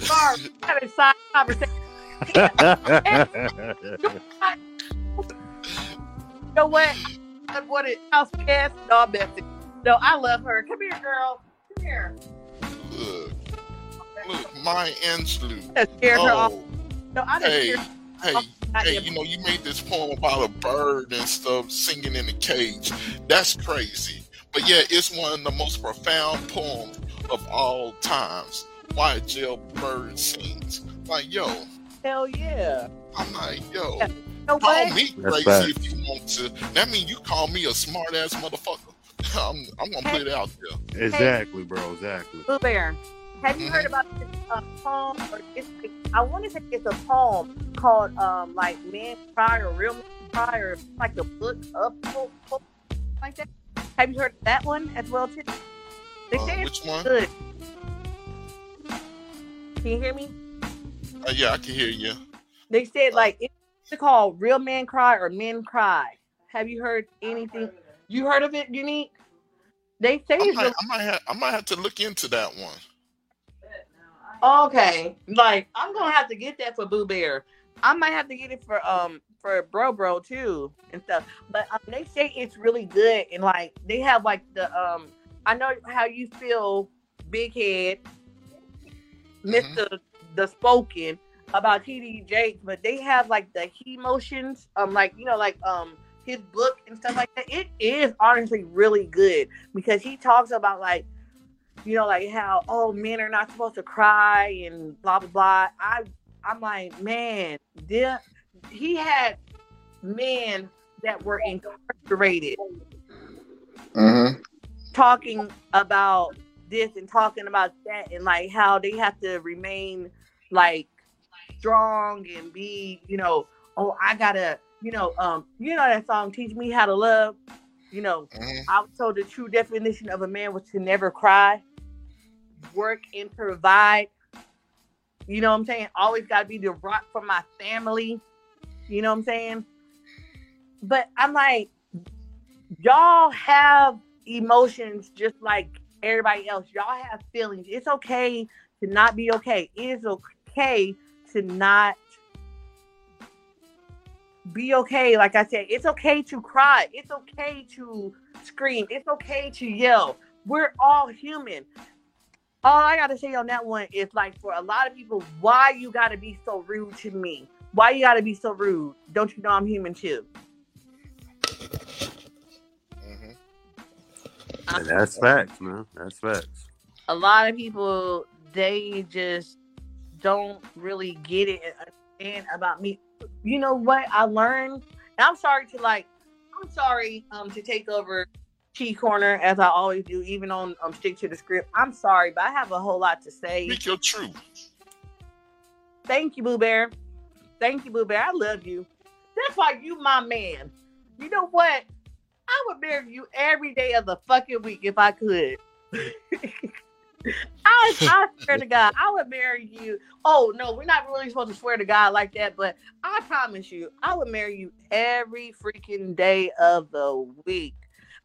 Sorry, having side conversation. You know what? But what it house gas? No, I'm messing. No, I love her. Come here, girl. Come here. look, look, Maya Angelou. That scared her off. Oh, No, I didn't hey, hear hey, hey, you know, you made this poem about a bird and stuff singing in a cage. That's crazy. But yeah, it's one of the most profound poems of all times. Why a Jailbird sings. Like, yo, Hell yeah. I'm like, yo, You know call what? me crazy facts. if you want to. That means you call me a smart ass motherfucker. I'm, I'm gonna put it out there. exactly, bro. Exactly. Blue Bear. Have you heard about this uh, poem? Or it's like, I want to say it's a poem called um like Man Cry or Real Man Cry or like the book of po- po- like that. Have you heard that one as well too? They Uh, say it's which one? good. Can you hear me? Uh, yeah, I can hear you. They said like it's called Real Men Cry or Men Cry. Have you heard anything? You heard of it, Unique? They say I might, really I might, have, I might have to look into that one. okay. Like I'm gonna have to get that for Boo Bear. I might have to get it for um for Bro Bro too and stuff. But um, they say it's really good and like they have like the um I know how you feel, Big Head, Mister Da Spoken about TD Jakes, but they have like the He-Motions um like you know like um his book and stuff like that, it is honestly really good because he talks about like, you know, like how oh men are not supposed to cry and blah blah blah. I I'm like, man, there he had men that were incarcerated mm-hmm. talking about this and talking about that and like how they have to remain like strong and be, you know, oh, I gotta, you know, um, you know that song, Teach Me How to Love. You know, mm-hmm. I was told the true definition of a man was to never cry, work and provide. You know what I'm saying? Always gotta be the rock for my family. You know what I'm saying? But I'm like, y'all have emotions just like everybody else. Y'all have feelings. It's okay to not be okay. It is okay to not be okay. Like I said, it's okay to cry. It's okay to scream. It's okay to yell. We're all human. All I gotta say on that one is like for a lot of people, why you gotta be so rude to me? Why you gotta be so rude? Don't you know I'm human too? Mm-hmm. that's facts, man. That's facts. A lot of people they just don't really get it and understand about me. You know what I learned? I'm sorry to like, I'm sorry um to take over T corner as I always do, even on um stick to the script. I'm sorry, but I have a whole lot to say. Speak your truth. Thank you, Boo Bear. Thank you, Boo Bear. I love you. That's why you my man. You know what? I would marry you every day of the fucking week if I could. I, I swear to God, I would marry you. Oh no, we're not really supposed to swear to God like that, but I promise you, I would marry you every freaking day of the week.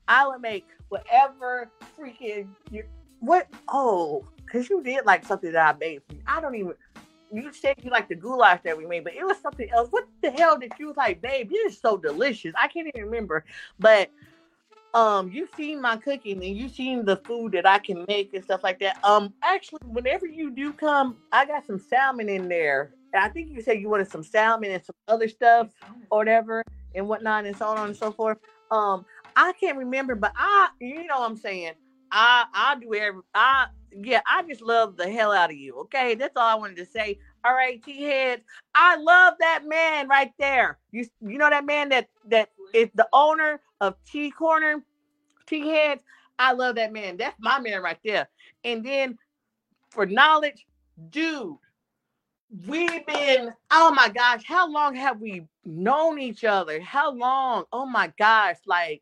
I would make whatever freaking you what oh, because you did like something that I made for you. I don't even you said you like the goulash that we made, but it was something else. What the hell did you like, babe? This is so delicious. I can't even remember. But um you've seen my cooking and you've seen the food that I can make and stuff like that. Um actually whenever you do come, I got some salmon in there. and I think you said you wanted some salmon and some other stuff or whatever and whatnot and so on and so forth. Um I can't remember, but I you know what I'm saying. I I do every I yeah, I just love the hell out of you. Okay, that's all I wanted to say. All right, T heads. I love that man right there. You you know that man that that is the owner of T Corner, T Heads. I love that man. That's my man right there. And then for knowledge, dude, we've been, oh my gosh, how long have we known each other? How long? Oh my gosh, like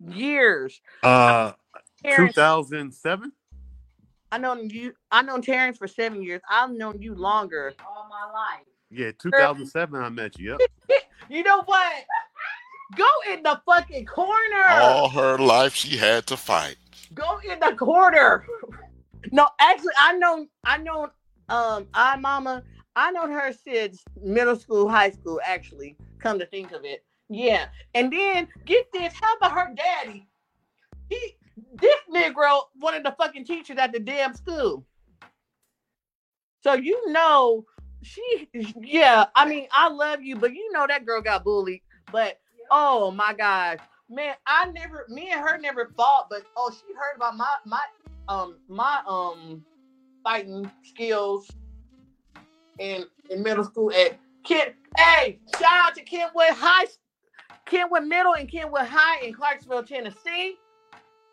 years. Uh 2007? I known you. I known Terrence for seven years. I've known you longer. All my life. Yeah, 2007. I met you. Yep. you know what? Go in the fucking corner. All her life she had to fight. Go in the corner. No, actually, I know, I know, um, I mama, I known her since middle school, high school. Actually, come to think of it, yeah. And then get this, how about her daddy? He, this Negro, one of the fucking teachers at the damn school. So you know, she, yeah. I mean, I love you, but you know that girl got bullied. But Oh my gosh. Man, I never me and her never fought, but oh she heard about my my um my um fighting skills in in middle school at Kent. Hey, shout out to Kentwood High, Kentwood Middle and Kentwood High in Clarksville, Tennessee.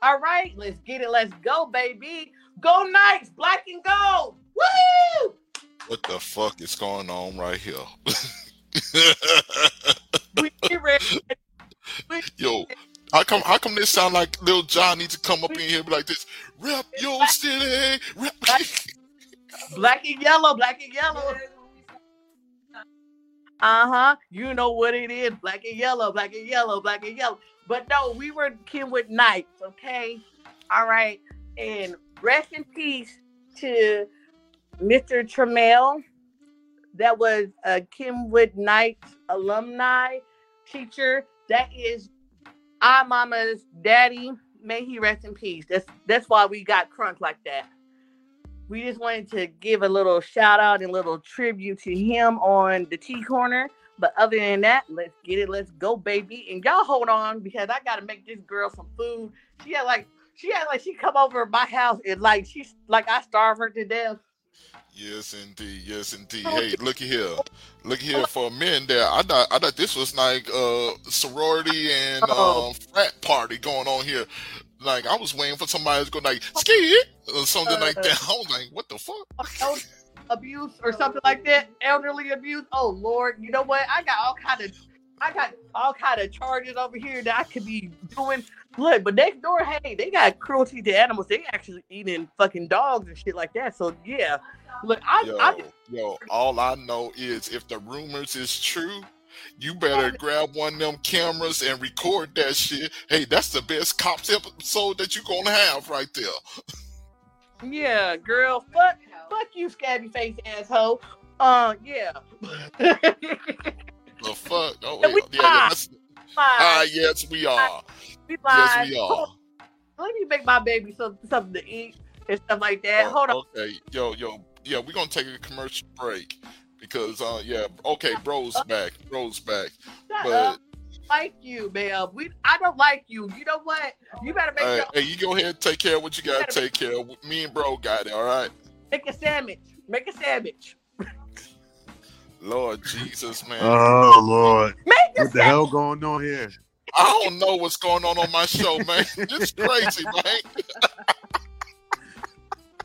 All right, let's get it. Let's go, baby. Go Knights, black and gold. Woo! What the fuck is going on right here? Yo, how come how come this sound like Lil Jon needs to come up in here like this? Rep your city. Rep. Black and yellow, black and yellow. Uh-huh. You know what it is. Black and yellow, black and yellow, black and yellow. But no, we were Kentwood Knights, okay? All right. And rest in peace to Mr. Tremel that was a Kentwood Knights alumni teacher. That is our mama's daddy. May he rest in peace. That's that's why we got crunk like that. We just wanted to give a little shout out and little tribute to him on the T corner. But other than that, let's get it. Let's go, baby. And y'all hold on because I gotta make this girl some food. She had like she had like she come over my house and like she's like I starve her to death. Yes, indeed. Yes, indeed. Hey, looky here. Look here for men there. I thought I thought this was like uh sorority and oh. um frat party going on here. Like I was waiting for somebody to go like ski or something like that. I was like, what the fuck? Abuse or something like that, elderly abuse. Oh Lord, you know what? I got all kind of, I got all kind of charges over here that I could be doing. Look, but next door, hey, they got cruelty to animals. They actually eating fucking dogs and shit like that. So yeah, look, I, yo, I, yo, all I know is if the rumors is true, you better grab one of them cameras and record that shit. Hey, that's the best cops episode that you gonna have right there. Yeah, girl. Fuck, fuck you, scabby face asshole. Uh, yeah. the fuck? Oh, yeah, yeah, that's, ah, yes, we are. We yes, we are. Let me make my baby some something to eat and stuff like that. Hold on. Okay, yo, yo, yeah, we're gonna take a commercial break because uh yeah, okay, bro's back, bro's back, Shut but. Up. Like you, man. We I don't like you. You know what? You better make. Right, hey, you go ahead and take care of what you gotta take care of. Me and bro got it. All right. Make a sandwich. Make a sandwich. Lord Jesus, man. Oh Lord. Make what sandwich. the hell going on here? I don't know what's going on on my show, man. it's crazy, man.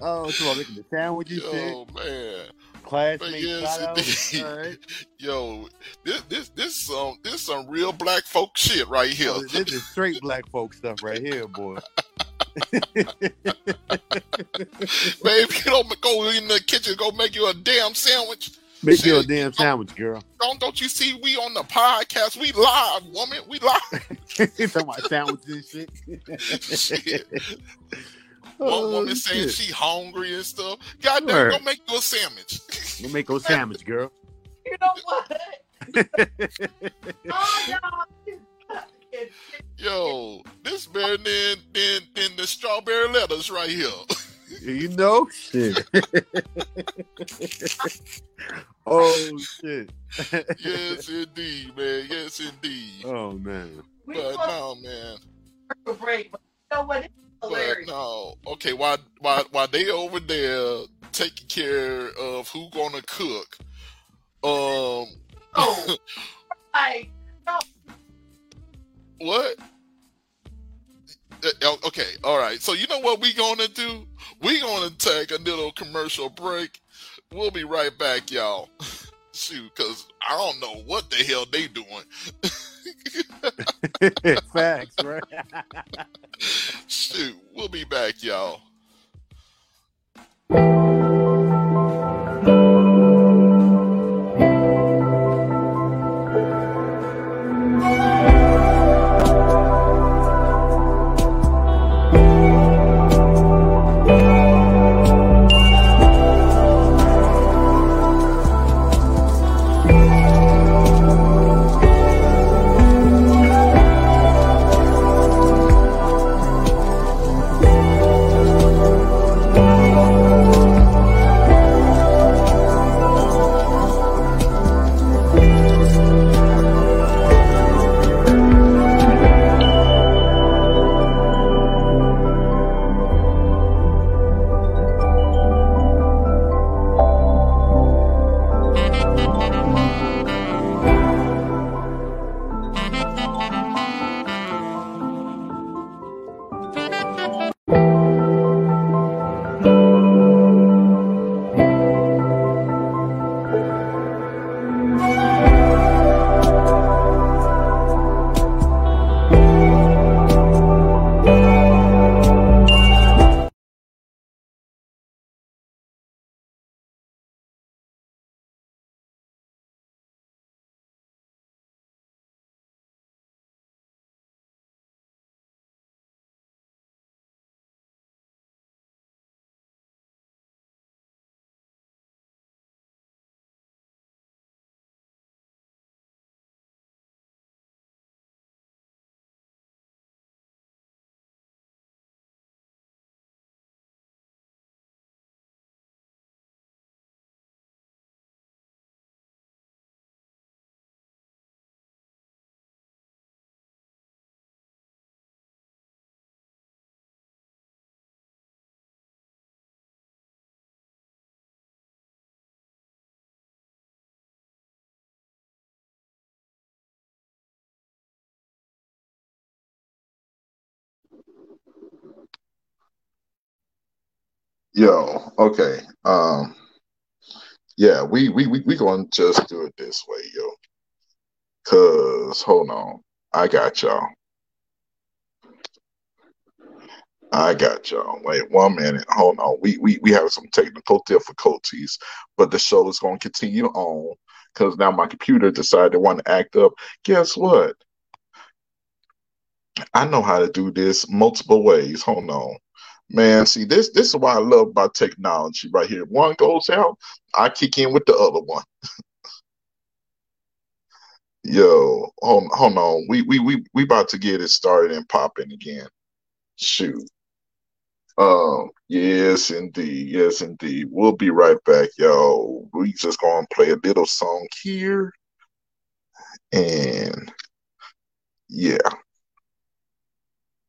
oh, so I'm making the sandwiches. Oh man classmates. Yes, right. Yo, this this this some this some real black folk shit right here. Oh, this is straight black folk stuff right here, boy. Babe, you don't go in the kitchen, go make you a damn sandwich. Make shit. you a damn sandwich, girl. Don't don't you see we on the podcast? We live, woman. We live. talking about sandwiches and shit. shit. One oh, woman saying she hungry and stuff. God damn, go make you a sandwich. Go make you a sandwich, girl. You know what? oh, Yo, this better than, than, than the strawberry letters right here. You know, shit. oh shit. yes, indeed, man. Yes, indeed. Oh man. We But no, man. Break, but you know what? Hilarious. But no, okay. While while while they over there taking care of who gonna cook, um. Oh, I. No. What? Uh, okay, all right. So you know what we gonna do? We gonna take a little commercial break. We'll be right back, y'all. Shoot, cause I don't know what the hell they doing. Facts, right? Shoot, we'll be back, y'all. Yo, okay. Um yeah, we we we, we gonna just do it this way, yo. Cause hold on. I got y'all. I got y'all. Wait one minute. Hold on. We we we have some technical difficulties, but the show is gonna continue on because now my computer decided to want to act up. Guess what? I know how to do this multiple ways. Hold on. Man, see this this is why I love about technology right here. One goes out, I kick in with the other one. Yo, hold, hold on. We we we we about to get it started and popping again. Shoot. Um, yes, indeed. Yes, indeed. We'll be right back, y'all. We just gonna play a little song here. And yeah.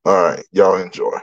All right, y'all enjoy.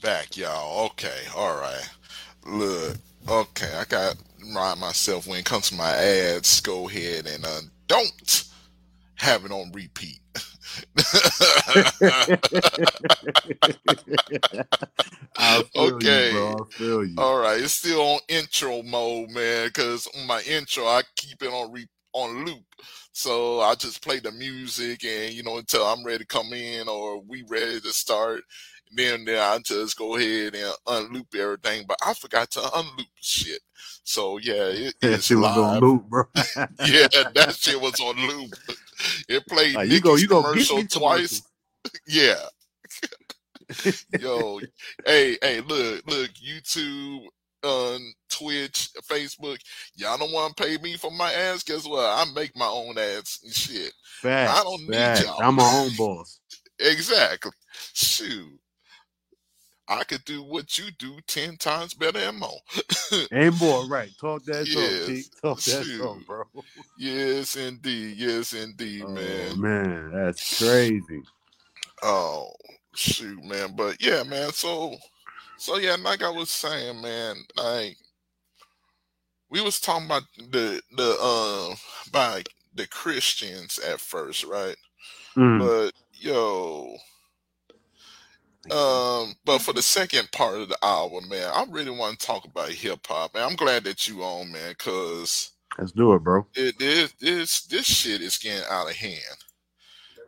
Back, y'all. Okay, all right. Look, okay, I got remind myself when it comes to my ads, go ahead and uh, don't have it on repeat. okay. You, All right. It's still on intro mode, man. Because on my intro, I keep it on re- on loop. So I just play the music and you know until I'm ready to come in or we ready to start. Then then I just go ahead and unloop everything. But I forgot to unloop shit. So yeah, it, that shit live. was on loop, bro. yeah, that shit was on loop. It played uh, you go, you commercial twice. yeah. Yo, hey, hey, look, look, YouTube, on Twitch, Facebook. Y'all don't want to pay me for my ads. Guess what? I make my own ads and shit. Facts, I don't facts. need y'all. I'm my own boss. exactly. Shoot. I could do what you do ten times better and more. and more, right? Talk that yes, talk, Talk that shoot. bro. Yes, indeed. Yes, indeed, oh, man. Man, that's crazy. Oh, shoot, man. But yeah, man. So so yeah, like I was saying, man, like we was talking about the the uh by the Christians at first, right? Mm. But yo, um, but for the second part of the hour, man, I really want to talk about hip hop, and I'm glad that you on, man, because let's do it, bro. It is this this shit is getting out of hand.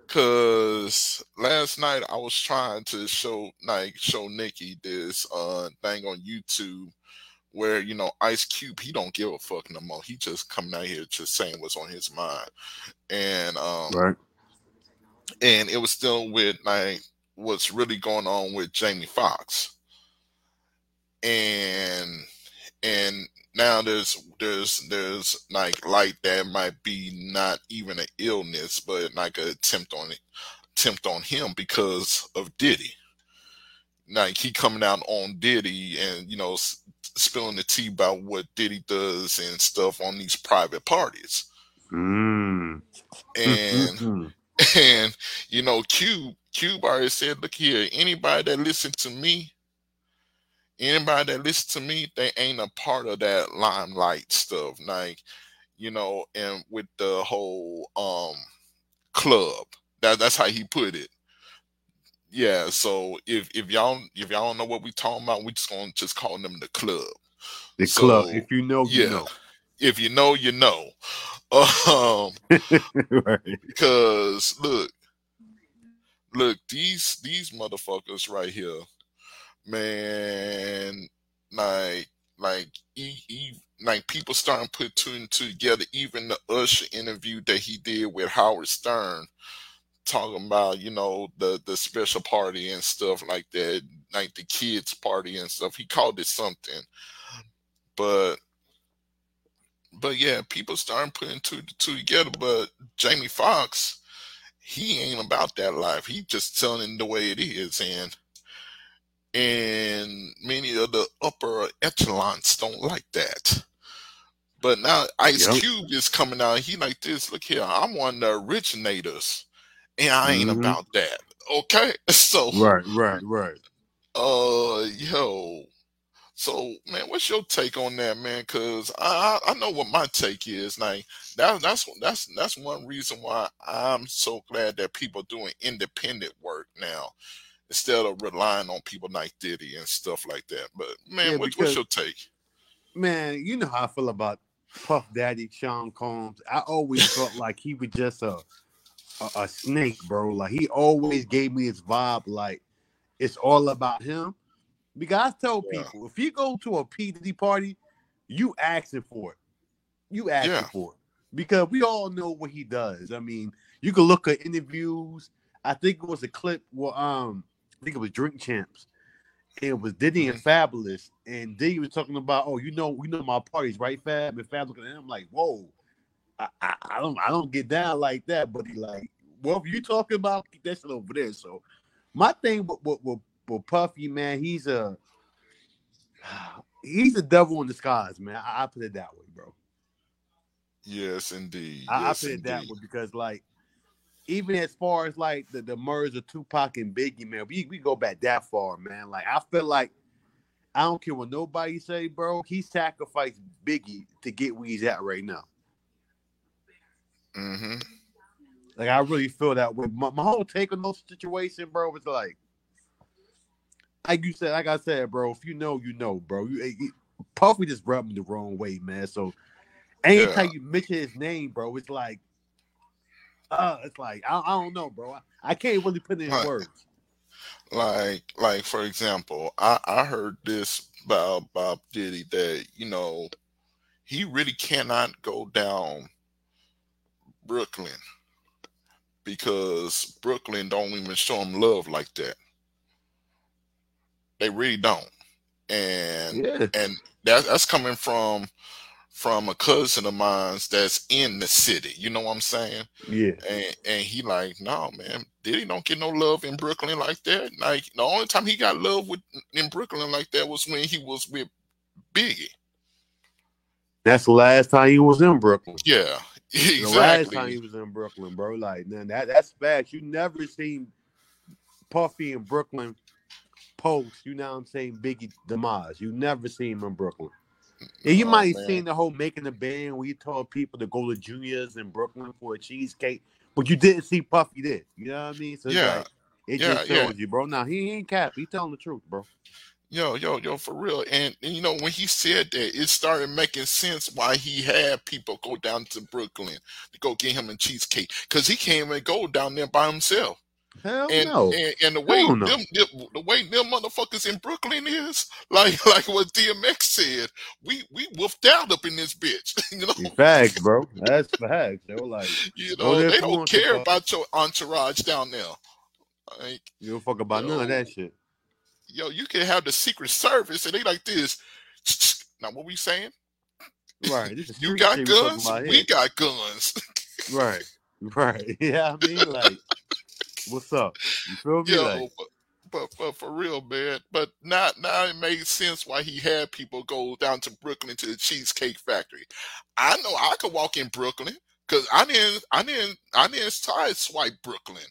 Cause last night I was trying to show like show Nikki this uh thing on YouTube where you know Ice Cube he don't give a fuck no more. He just coming out here just saying what's on his mind. And um right. and it was still with like what's really going on with Jamie Foxx. And and now there's there's there's like light that might be not even an illness but like an attempt on it attempt on him because of diddy like he coming out on diddy and you know spilling the tea about what diddy does and stuff on these private parties mm. and and you know cube cube already said look here anybody that listen to me anybody that listens to me, they ain't a part of that limelight stuff. Like, you know, and with the whole um club. That that's how he put it. Yeah, so if if y'all if y'all don't know what we talking about, we just gonna just call them the club. The so, club. If you know, you yeah, know. If you know, you know. Um, right. because look, look, these these motherfuckers right here, man, like like he, he like people starting to put two and two together. Even the Usher interview that he did with Howard Stern, talking about you know the the special party and stuff like that, like the kids party and stuff. He called it something, but but yeah, people starting putting two two together. But Jamie Foxx, he ain't about that life. He just telling the way it is, and and many of the upper echelons don't like that. But now Ice yep. Cube is coming out. He like this. Look here, I'm one of the originators, and I ain't mm-hmm. about that. Okay, so right, right, right. Uh, yo, so man, what's your take on that, man? Because I I know what my take is. Like that that's that's that's one reason why I'm so glad that people doing independent work now instead of relying on people like Diddy and stuff like that. But man, yeah, what, because, what's your take? Man, you know how I feel about Puff Daddy, Sean Combs. I always felt like he was just a, a, a snake, bro. Like he always gave me his vibe, like it's all about him. Because I tell yeah. people, if you go to a P Diddy party, you asking for it. You asking yeah. for it because we all know what he does. I mean, you can look at interviews. I think it was a clip where um I think it was Drink Champs. It was Diddy and mm-hmm. Fabolous, and Diddy was talking about, oh, you know, you know my parties, right, Fab? And Fab looking at him like, whoa, I, I, I, don't, I don't get down like that. But he like, well, if you talking about keep that shit over there. So, my thing with, with, with, with Puffy, man, he's a he's a devil in disguise, man. I, I put it that way, bro. Yes, indeed. I, yes, I put it that way because, like, even as far as like the, the merge of Tupac and Biggie, man, we, we go back that far, man. Like I feel like I don't care what nobody say, bro. He sacrificed Biggie to get where he's at right now. Mm-hmm. Like I really feel that way. My, my whole take on those situation, bro, was like, like you said, like I said, bro. If you know, you know, bro. You, you Puffy just rubbed me the wrong way, man. So anytime yeah. you mention his name, bro, it's like, uh, it's like I, I don't know, bro. I, I, can't really put it in like, words. Like, like for example, I I heard this about Bob Diddy that you know he really cannot go down Brooklyn because Brooklyn don't even show him love like that. They really don't, and yeah. and that, that's coming from from a cousin of mine's that's in the city. You know what I'm saying? Yeah. And and he like, no man, Diddy don't get no love in Brooklyn like that. Like the only time he got love with in Brooklyn like that was when he was with Biggie. That's the last time he was in Brooklyn. Yeah, exactly. The last time he was in Brooklyn, bro. Like, man, that that's facts. You never seen Puffy in Brooklyn post. You know what I'm saying? Biggie demise. You never seen him in Brooklyn. And you oh, might have seen the whole making the band where you told people to go to Junior's in Brooklyn for a cheesecake, but you didn't see Puffy there. You know what I mean? So yeah, like, it yeah, just shows yeah. you, bro. Now he ain't cap. He telling the truth, bro. Yo, yo, yo, for real. And, and, you know, when he said that, it started making sense why he had people go down to Brooklyn to go get him a cheesecake. Because he can't even go down there by himself. Hell and, no. And, and the way them, them, the way them motherfuckers in Brooklyn is, like like what DMX said, we we wolfed out up in this bitch. you know, facts, bro. That's facts. They were like, you know, they don't care about your entourage down there. Like, you don't fuck about none of that shit. Yo, you can have the Secret Service, and they like this. Now, what we saying? Right. you got guns. We got guns. right. Right. Yeah, I mean, like. What's up? You feel me? Yo, like, but, but, but for real, man. But now now it made sense why he had people go down to Brooklyn to the Cheesecake Factory. I know I could walk in Brooklyn because I didn't I didn't I didn't side swipe Brooklyn.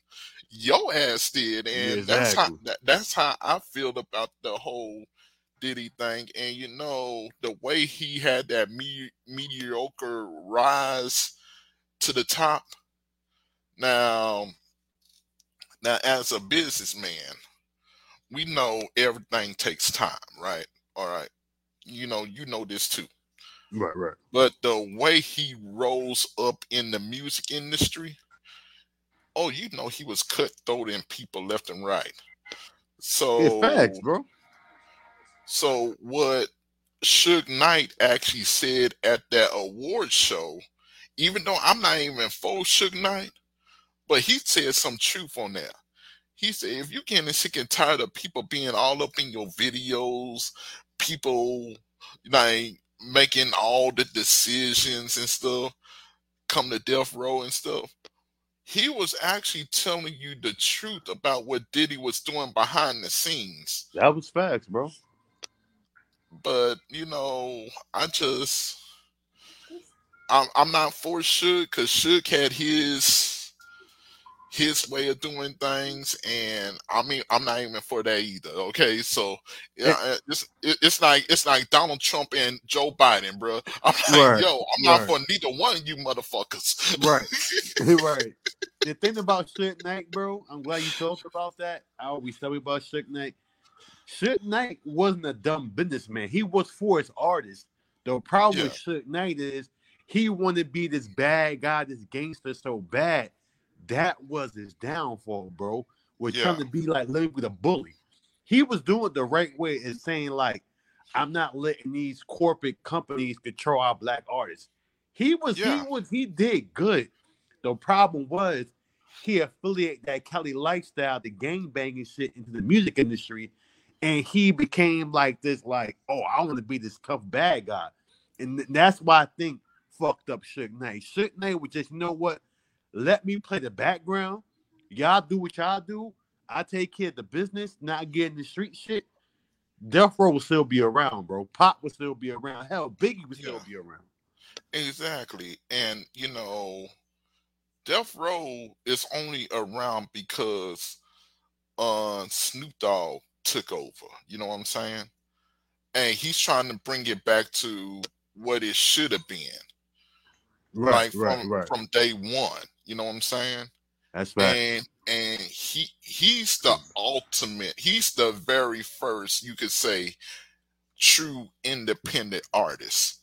Your ass did, and exactly. that's how that, that's how I feel about the whole Diddy thing. And you know the way he had that me- mediocre rise to the top. Now now, as a businessman, we know everything takes time, right? All right. You know, you know this too. Right, right. But the way he rose up in the music industry, oh, you know, he was cutthroating people left and right. So, it's facts, bro. So, what Suge Knight actually said at that award show, even though I'm not even full Suge Knight, but he said some truth on that. He said, if you're getting sick and tired of people being all up in your videos, people like making all the decisions and stuff, come to Death Row and stuff. He was actually telling you the truth about what Diddy was doing behind the scenes. That was facts, bro. But you know, I just I'm I'm not for Suge because Suge had his his way of doing things, and I mean, I'm not even for that either. Okay, so yeah, it's it's like it's like Donald Trump and Joe Biden, bro. I'm like, right, yo, I'm right. not for neither one of you motherfuckers. Right, right. The thing about Suge Knight, bro, I'm glad you talked about that. I always tell you about Suge Knight. Suge Knight wasn't a dumb businessman. He was for his artists. The problem yeah. with Suge Knight is he wanted to be this bad guy, this gangster so bad that was his downfall, bro. Was yeah. trying to be like living with a bully. He was doing the right way and saying like, I'm not letting these corporate companies control our black artists. He was yeah. he was he did good. The problem was he affiliated that Cali lifestyle, the gang banging shit into the music industry, and he became like this, like, oh, I want to be this tough bad guy. And that's why I think fucked up Suge Knight. Suge Knight was just, you know what? Let me play the background. Y'all do what y'all do. I take care of the business, not getting the street shit. Death Row will still be around, bro. Pop will still be around. Hell, Biggie will still yeah. be around. Exactly. And you know, Death Row is only around because uh Snoop Dogg took over. You know what I'm saying? And he's trying to bring it back to what it should have been. Right, like from right, right. from day one. You know what I'm saying? That's right. And and he he's the ultimate. He's the very first, you could say, true independent artist.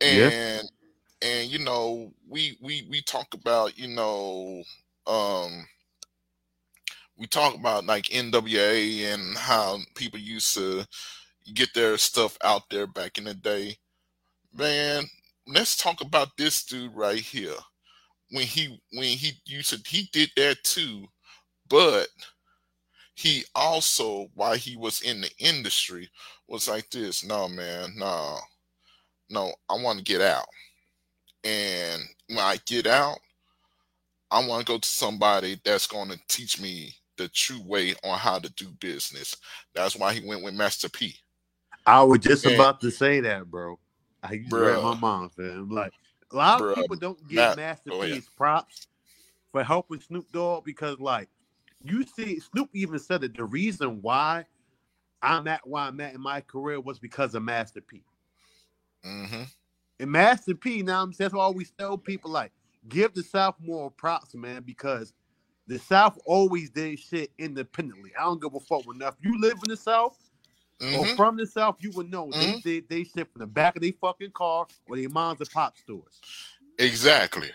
And yeah. and you know, we we we talk about, you know, um we talk about like NWA and how people used to get their stuff out there back in the day. Man, let's talk about this dude right here. When he when he used to he did that too, but he also while he was in the industry was like this. No man, no, no. I want to get out, and when I get out, I want to go to somebody that's going to teach me the true way on how to do business. That's why he went with Master P. I was just and, about to say that, bro. I used to my mom, fam. Like a lot of people don't give Not, Master oh, P yeah. props for helping Snoop Dogg because, like, you see, Snoop even said that the reason why I'm at where I'm at in my career was because of Master P. Mm-hmm. And Master P, now I'm saying that's why I always tell people like, give the South more props, man, because the South always did shit independently. I don't give a fuck enough. You live in the South mm-hmm. or from the South, you would know mm-hmm. they did they shit from the back of their fucking car or their moms and pop stores. Exactly.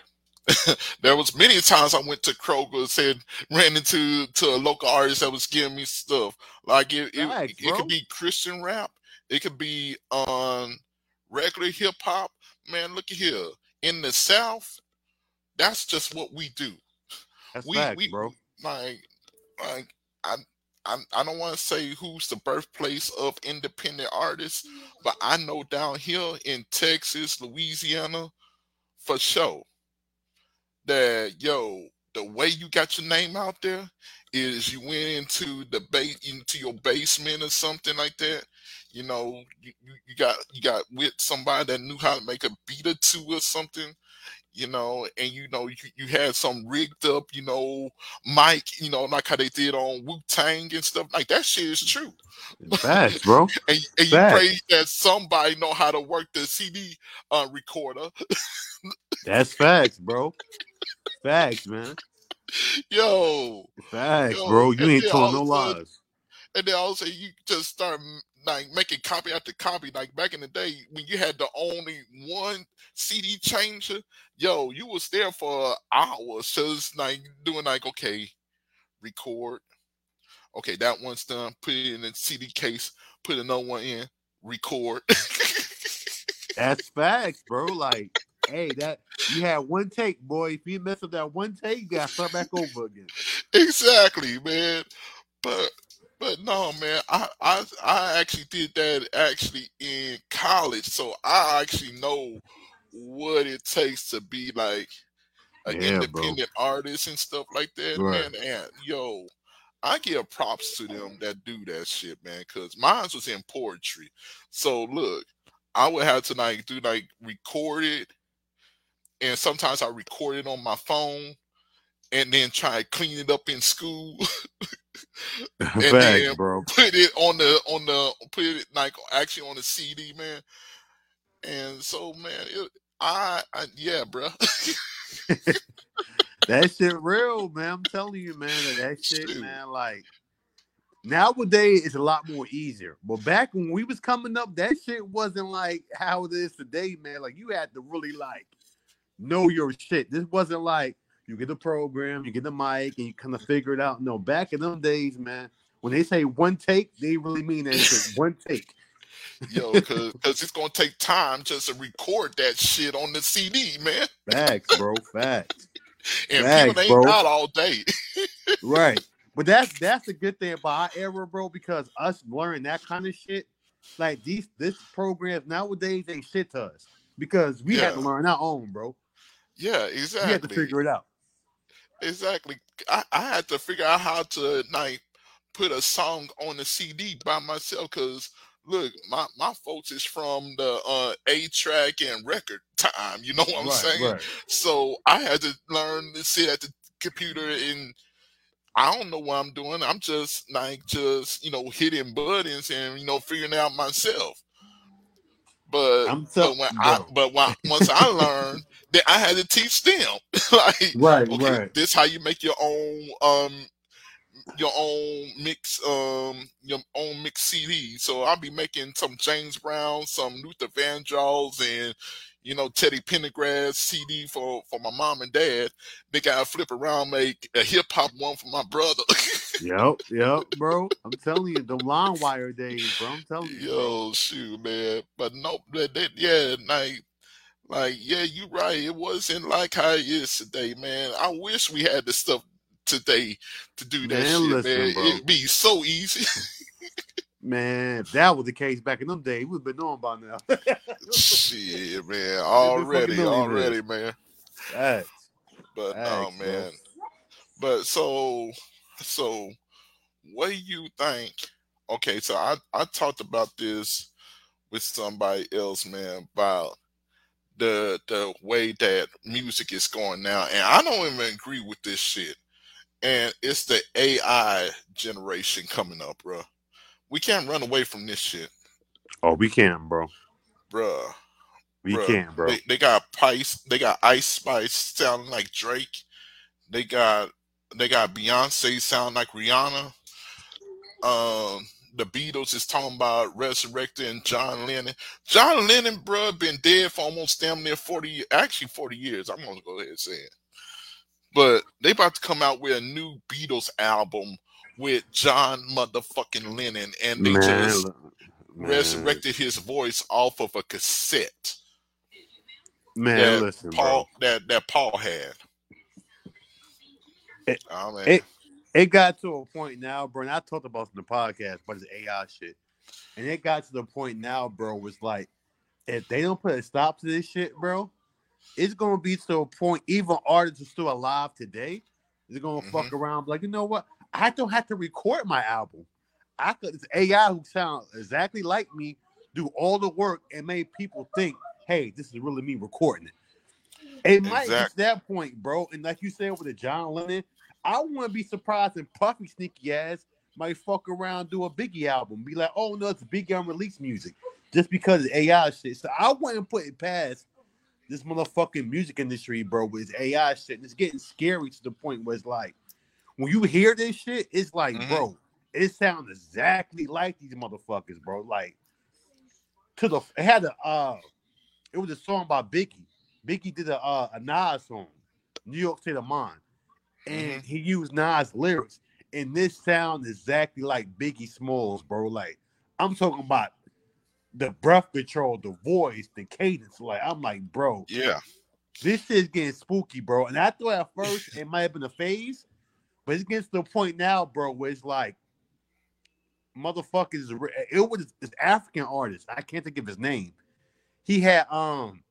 there was many times I went to Kroger and said ran into to a local artist that was giving me stuff. Like it, it, it could be Christian rap, it could be on regular hip hop. Man, look at here. In the South, that's just what we do. That's we, facts, we, bro. Like, like I, I, I don't want to say who's the birthplace of independent artists, but I know down here in Texas, Louisiana, for sure, that yo, the way you got your name out there is you went into the base into your basement or something like that. You know, you, you got you got with somebody that knew how to make a beat or two or something you know, and you know, you, you had some rigged up, you know, mic, you know, like how they did on Wu Tang and stuff. Like that shit is true. Facts, bro. and, and you pray that somebody know how to work the CD uh, recorder. That's facts, bro. Facts, man. Yo. Facts, yo, bro. You ain't telling no lies. And then also you just start like making copy after copy. Like back in the day when you had the only one CD changer, yo, you was there for hours just like doing like okay, record. Okay, that one's done. Put it in the CD case. Put another one in. Record. That's facts, bro. Like, hey, that you had one take, boy. If you mess up that one take, you got to start back over again. Exactly, man. But but no, man, I, I I actually did that actually in college, so I actually know what it takes to be like an yeah, independent bro. artist and stuff like that, right. man. And yo, I give props to them that do that shit, man, because mine was in poetry. So look, I would have to like do like record it, and sometimes I record it on my phone, and then try to clean it up in school. and Facts, then bro. put it on the on the put it like actually on the CD, man. And so, man, it, I, I yeah, bro. that shit real, man. I'm telling you, man. That, that shit, man. Like nowadays, it's a lot more easier. But back when we was coming up, that shit wasn't like how it is today, man. Like you had to really like know your shit. This wasn't like you get the program, you get the mic, and you kind of mm. figure it out. No, back in them days, man, when they say one take, they really mean that one take. Yo, because it's gonna take time just to record that shit on the CD, man. Facts, bro. Facts. and Facts, people ain't bro. out all day. right. But that's that's a good thing about our era, bro, because us learning that kind of shit, like these this programs nowadays ain't shit to us. Because we yeah. had to learn our own, bro. Yeah, exactly. We had to figure it out. Exactly. I, I had to figure out how to like put a song on the CD by myself because look, my my folks is from the uh A track and record time. You know what I'm right, saying? Right. So I had to learn to sit at the computer and I don't know what I'm doing. I'm just like just you know hitting buttons and you know figuring out myself. But, but when I but when, once I learned that I had to teach them like right okay, right this how you make your own um your own mix, um, your own mix CD. So I'll be making some James Brown, some Luther Vandross, and you know Teddy Pendergrass CD for for my mom and dad. They got to flip around, make a hip hop one for my brother. yep, yep, bro. I'm telling you, the line wire days, bro. I'm telling you. Yo, shoot, man. But no, that, that yeah, like like yeah, you right. It wasn't like how it is today, man. I wish we had the stuff today to do that man, shit, listen, man. Bro. It'd be so easy. man, if that was the case back in them days, we'd been knowing by now. shit, man. Already, already, man. But oh man. But so so what do you think? Okay, so I, I talked about this with somebody else, man, about the the way that music is going now. And I don't even agree with this shit and it's the AI generation coming up, bro. We can't run away from this shit. Oh, we can, bro. Bruh. We bruh. can, bro. They, they got Pice, they got Ice Spice sounding like Drake. They got they got Beyonce sound like Rihanna. Um the Beatles is talking about resurrecting John Lennon. John Lennon, bro, been dead for almost damn near 40 actually 40 years. I'm gonna go ahead and say it. But they about to come out with a new Beatles album with John motherfucking Lennon, and they man, just man. resurrected his voice off of a cassette. Man, that listen, Paul bro. that that Paul had. It, oh, it, it got to a point now, bro. And I talked about in the podcast, but it's AI shit. And it got to the point now, bro, was like, if they don't put a stop to this shit, bro, it's gonna be to a point. Even artists are still alive today. They're gonna mm-hmm. fuck around, like you know what? I don't have to record my album. I could it's AI who sound exactly like me do all the work and make people think, hey, this is really me recording it. It might exactly. reach that point, bro. And like you said with the John Lennon, I wouldn't be surprised if Puffy sneaky ass might fuck around do a Biggie album. Be like, oh no, it's Biggie unreleased music. Just because of AI shit. So I wouldn't put it past this motherfucking music industry, bro, with AI shit. And it's getting scary to the point where it's like, when you hear this shit, it's like, mm-hmm. bro, it sounds exactly like these motherfuckers, bro. Like, to the it had a uh, it was a song by Biggie. Biggie did a uh, a Nas song, New York State of Mind, and mm-hmm. he used Nas lyrics, and this sound exactly like Biggie Smalls, bro. Like, I'm talking about the breath control, the voice, the cadence. Like I'm like, bro, yeah, this is getting spooky, bro. And I thought at first it might have been a phase, but it gets to the point now, bro, where it's like, motherfuckers. It was this African artist. I can't think of his name. He had um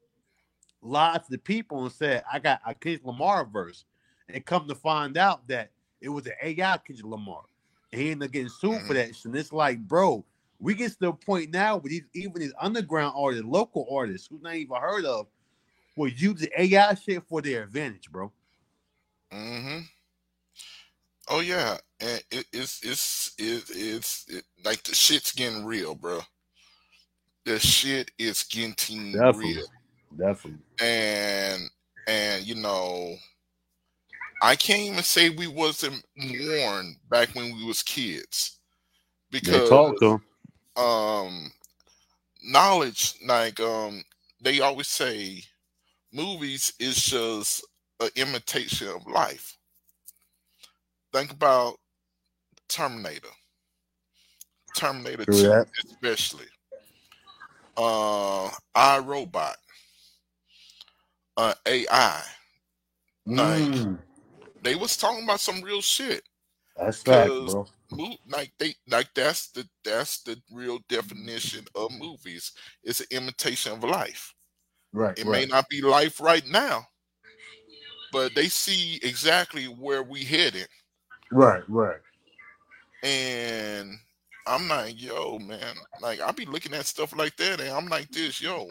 lied to the people and said, "I got a Kendrick Lamar verse," and come to find out that it was an AI Kendrick Lamar. And he ended up getting sued mm-hmm. for that. And it's like, bro, we get to the point now where these, even these underground artists, local artists who's not even heard of, will use the AI shit for their advantage, bro. Mm-hmm. Oh yeah, and it, it's it's it, it's it, like the shit's getting real, bro. The shit is getting Definitely. real. Definitely. And and you know, I can't even say we wasn't warned back when we was kids because um knowledge like um they always say movies is just an imitation of life. Think about terminator. Terminator 2 especially. Uh Robot, uh ai mm. They was talking about some real shit that's fact, bro like they like that's the that's the real definition of movies. It's an imitation of life. Right. It right. may not be life right now, but they see exactly where we headed. Right, right. And I'm like, yo, man, like I be looking at stuff like that, and I'm like this, yo.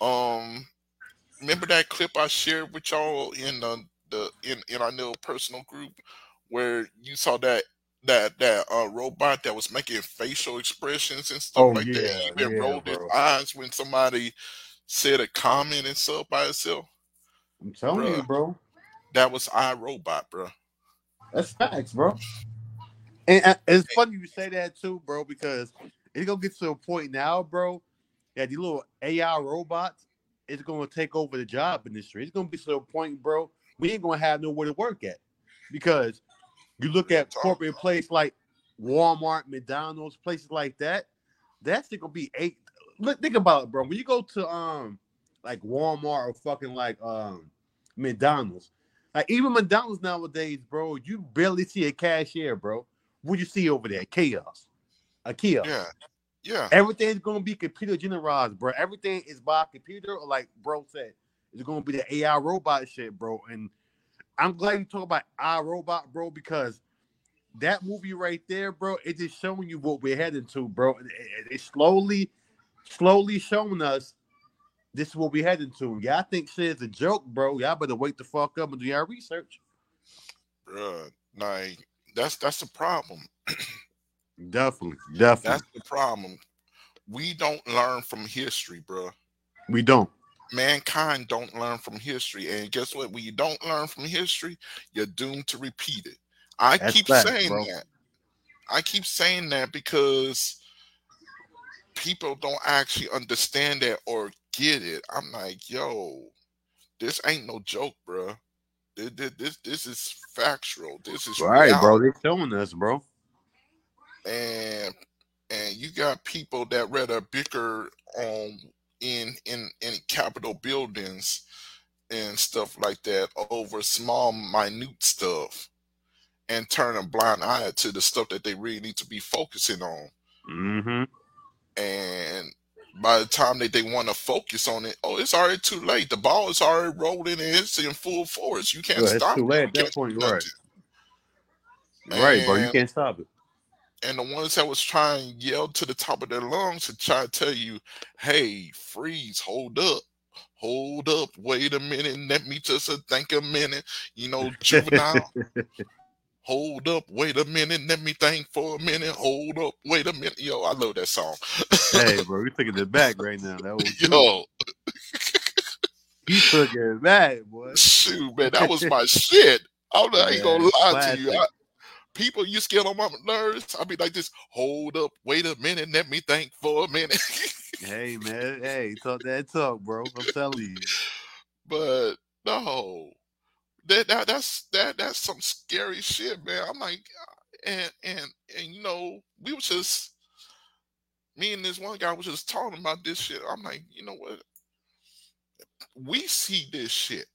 Um, remember that clip I shared with y'all in the, the in in our little personal group where you saw that that that uh, robot that was making facial expressions and stuff oh, like yeah, that. He even yeah, rolled bro. his eyes when somebody said a comment and stuff by itself. I'm telling Bruh, you, bro. That was iRobot, bro. That's facts, bro. And uh, it's funny you say that too, bro, because it's gonna get to a point now, bro, that these little AI robots is gonna take over the job industry. It's gonna be to a point, bro, we ain't gonna have nowhere to work at. Because you look at corporate place like Walmart, McDonald's, places like that, that's gonna be eight. Look, think about it, bro. When you go to um like Walmart or fucking like um McDonald's, like even McDonald's nowadays, bro, you barely see a cashier, bro. What you see over there? Chaos. A kiosk. Yeah. Yeah. Everything's gonna be computer generated, bro. Everything is by computer, or like bro said, it's gonna be the AI robot shit, bro. And I'm glad you talk about AI robot, bro, because that movie right there, bro, it's just showing you what we're heading to, bro. It's slowly, slowly showing us this is what we're heading to. Y'all think shit is a joke, bro. Y'all better wake the fuck up and do your research. Bro, like that's that's the problem. definitely, definitely. That's the problem. We don't learn from history, bro. We don't. Mankind don't learn from history, and guess what? When you don't learn from history, you're doomed to repeat it. I that's keep saying bro. that. I keep saying that because people don't actually understand that or get it. I'm like, yo, this ain't no joke, bro. This, this, this is factual. This is right, reality. bro. They're showing us, bro. And and you got people that rather bicker on in in in Capitol buildings and stuff like that over small, minute stuff, and turn a blind eye to the stuff that they really need to be focusing on. Mm-hmm. And by the time that they want to focus on it, oh, it's already too late. The ball is already rolling and it's in full force. You can't well, stop too late it. at that point, right? Right, bro. You can't stop it. And the ones that was trying to yell to the top of their lungs to try to tell you, "Hey, freeze, hold up." Hold up, wait a minute, let me just uh, think a minute. You know, Juvenile, Hold up, wait a minute, let me think for a minute. Hold up, wait a minute. Yo, I love that song. hey, bro, you taking it back right now. That was yo. you took it back, boy. Shoot, man, that was my shit. I'm not ain't gonna lie classic. to you. I, people you get on my nerves. I be like just Hold up, wait a minute, let me think for a minute. hey man, hey, talk that talk, bro. I'm telling you. But no, that, that that's that that's some scary shit, man. I'm like, uh, and and and you know, we was just me and this one guy was just talking about this shit. I'm like, you know what? We see this shit.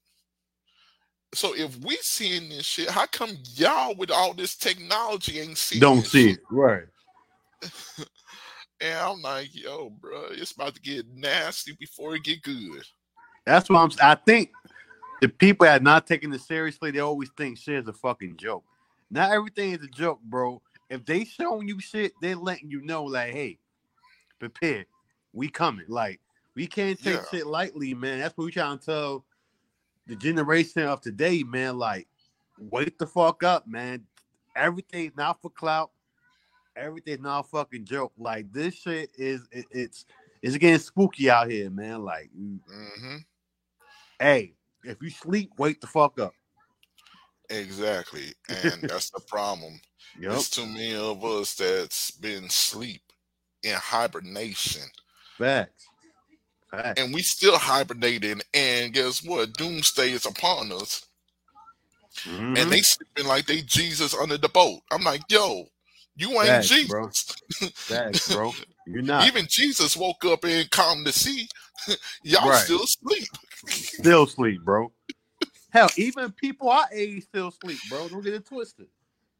So if we seeing this shit, how come y'all with all this technology ain't seeing? Don't see shit? it, right? and I'm like, yo, bro, it's about to get nasty before it get good. That's what I'm. I think the people that are not taking it seriously, they always think shit is a fucking joke. Not everything is a joke, bro. If they showing you shit, they're letting you know, like, hey, prepare. We coming. Like, we can't take yeah. shit lightly, man. That's what we trying to tell the generation of today, man. Like, wake the fuck up, man. Everything's not for clout. Everything's not fucking joke. Like this shit is it, it's it's getting spooky out here, man. Like, mm-hmm. hey, if you sleep, wake the fuck up. Exactly. And that's the problem. Yep. There's too many of us that's been sleep in hibernation. Facts. Facts. And we still hibernating. And guess what? Doomsday is upon us. Mm-hmm. And they sleeping like they Jesus under the boat. I'm like, yo, you ain't Facts, Jesus. Bro. Facts, bro. You're not. Even Jesus woke up and calmed the sea. Y'all right. still sleep. Still sleep, bro. Hell, even people our age still sleep, bro. Don't get it twisted.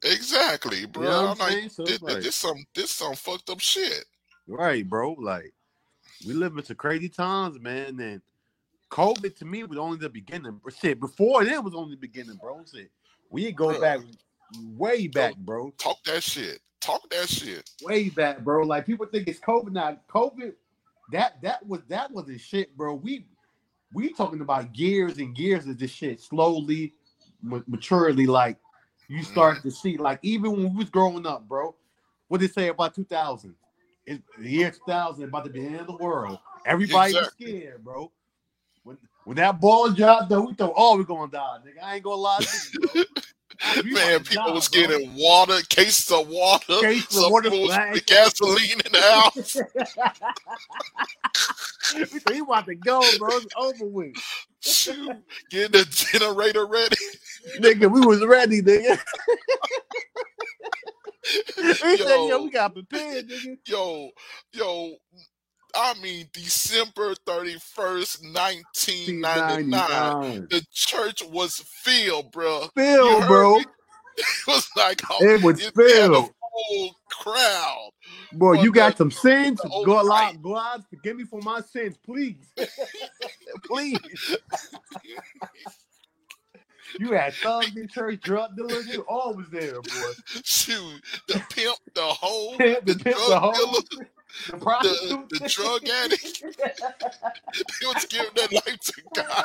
Exactly, bro. You know I'm like, so this, like, this some this some fucked up shit. Right, bro. Like we live in some crazy times, man. And COVID to me was only the beginning. Shit, before then was only the beginning, bro. Shit, we go back way back, bro. Talk that shit. Talk that shit. Way back, bro. Like people think it's COVID now. COVID, that that was that was the shit, bro. We we talking about years and years of this shit slowly, maturely. Like you start mm. to see, like even when we was growing up, bro. What did they say about 2000? It's the year 2000 about to be the end of the world. Everybody exactly. was scared, bro. When when that ball dropped, though, we thought, oh, we're gonna die, nigga. I ain't gonna lie to you, Man, people die, was bro. getting water, cases of water, case some water was gasoline in the house. we want to go, bro. It's over with. Getting the generator ready. nigga, we was ready, nigga. we yo, said, yo, we got prepared, nigga. Yo, yo, I mean, December 31st, 1999. The church was filled, bro. Filled, bro. Me? It was like, oh, it was filled. Whole crowd. Boy, you got some sins. Go out, go out, forgive me for my sins, please. please. You had thugs in church, drug dealers, all was there, boy. Shoot, the pimp, the hoe, the, the pimp, the hoe. Dealer the, the, the drug addict. he was giving their life to God.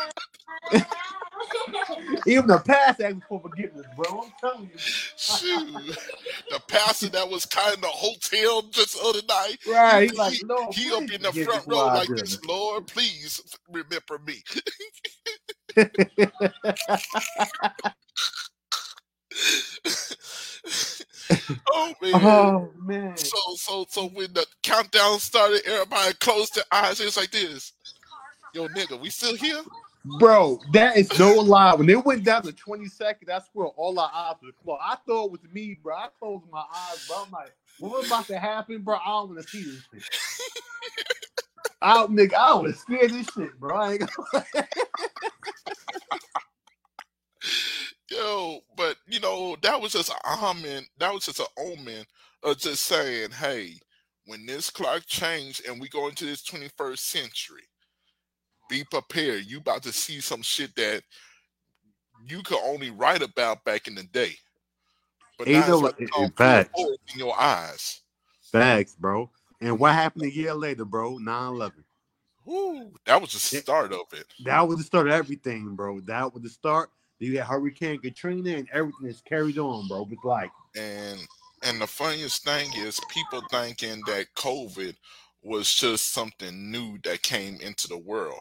Even the pastor asked for forgiveness, bro. I'm telling you. Shoot. The pastor that was kind of the hotel just the other night. Right. He, like, he, he up in the front row like this, Lord, please remember me. oh man. Oh man. So so so when the countdown started, everybody closed their eyes. It's like this. Yo, nigga, we still here? Bro, that is no lie. When it went down to 20 seconds, that's where all our eyes were closed. I thought it was me, bro. I closed my eyes, bro. I'm like, what's about to happen, bro? I don't want to see this I, nigga, I was scared this shit, bro. I ain't gonna Yo, but you know, that was just a omen. That was just an omen of just saying, hey, when this clock changed and we go into this 21st century, be prepared. You about to see some shit that you could only write about back in the day. But now know, it's like, in your eyes. Facts, bro. And what happened a year later, bro? 9-11. Ooh, that was the start of it. That was the start of everything, bro. That was the start you had Hurricane Katrina and everything is carried on, bro. It's like and and the funniest thing is people thinking that COVID was just something new that came into the world.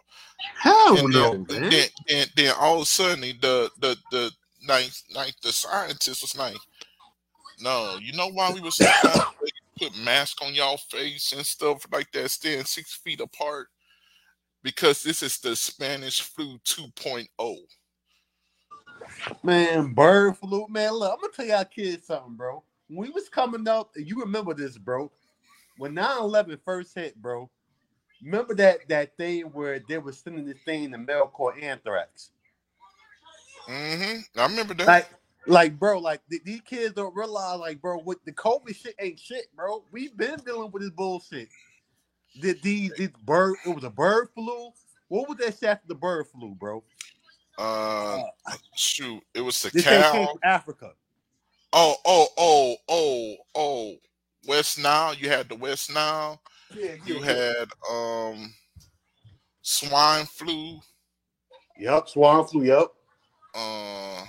Hell and no, then, man. Then, then, then all of a sudden the the the ninth ninth the scientist was like, no, you know why we was put mask on y'all face and stuff like that, staying six feet apart? Because this is the Spanish flu 2.0. Man, bird flu, man. Look, I'm gonna tell y'all kids something, bro. When we was coming up, you remember this, bro. When 9-11 first hit, bro, remember that that thing where they were sending this thing in the mail called anthrax. Mm-hmm. I remember that. Like, like, bro, like th- these kids don't realize, like, bro, what the COVID shit ain't shit, bro. We've been dealing with this bullshit. Did these these bird? It was a bird flu. What was that shit after the bird flu, bro? Uh, shoot, it was the cow. Africa. Oh, oh, oh, oh, oh. West Nile. You had the West Nile. Yeah, yeah, you had um swine flu. Yep, swine flu. Yep. Uh,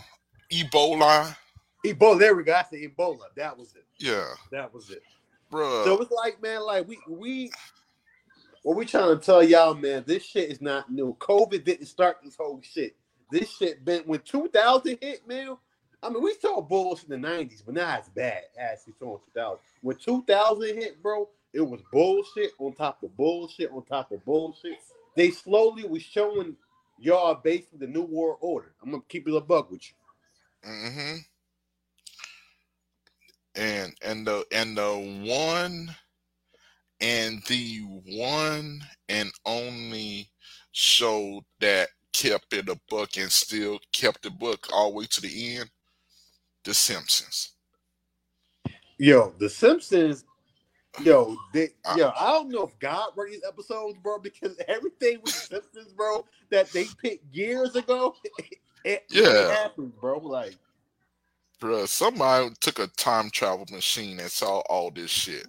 Ebola. Ebola. There we go. I said Ebola. That was it. Yeah. That was it. Bro. So it's like, man, like we we what we trying to tell y'all, man, this shit is not new. COVID didn't start this whole shit. This shit been when 2000 hit, man. I mean, we saw bulls in the 90s, but now it's bad as we saw in 2000. When 2000 hit, bro, it was bullshit on top of bullshit on top of bullshit. They slowly was showing y'all basically the new world order. I'm gonna keep it a buck with you. Mm-hmm. And and the and the one and the one and only show that kept it a book and still kept the book all the way to the end. The Simpsons. Yo, The Simpsons. Yo, they, uh, yo, I don't know if God wrote these episodes, bro, because everything with Simpsons, bro, that they picked years ago, it, yeah, it happens, bro. Like, Bro, somebody took a time travel machine and saw all this shit.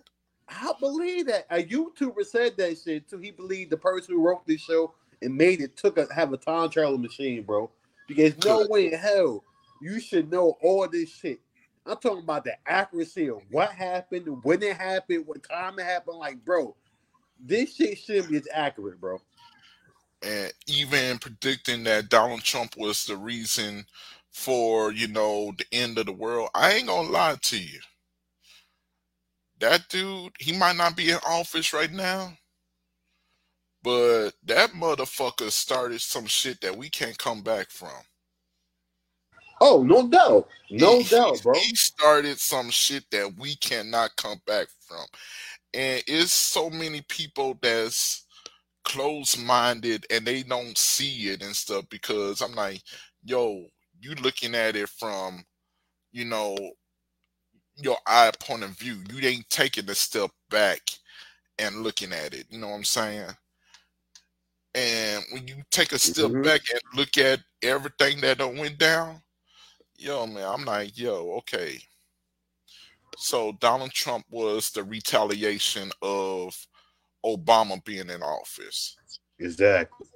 I believe that. A YouTuber said that shit too. He believed the person who wrote this show and made it took a have a time travel machine, bro. Because no way in hell you should know all this shit. I'm talking about the accuracy of what happened, when it happened, what time it happened. Like, bro, this shit should be as accurate, bro. And even predicting that Donald Trump was the reason for, you know, the end of the world. I ain't gonna lie to you. That dude, he might not be in office right now, but that motherfucker started some shit that we can't come back from. Oh, no doubt. No he, doubt, bro. He started some shit that we cannot come back from. And it's so many people that's closed minded and they don't see it and stuff because I'm like, yo, you looking at it from, you know, your eye point of view. You ain't taking a step back and looking at it. You know what I'm saying? And when you take a step mm-hmm. back and look at everything that went down, yo, man, I'm like, yo, okay. So Donald Trump was the retaliation of Obama being in office. Exactly.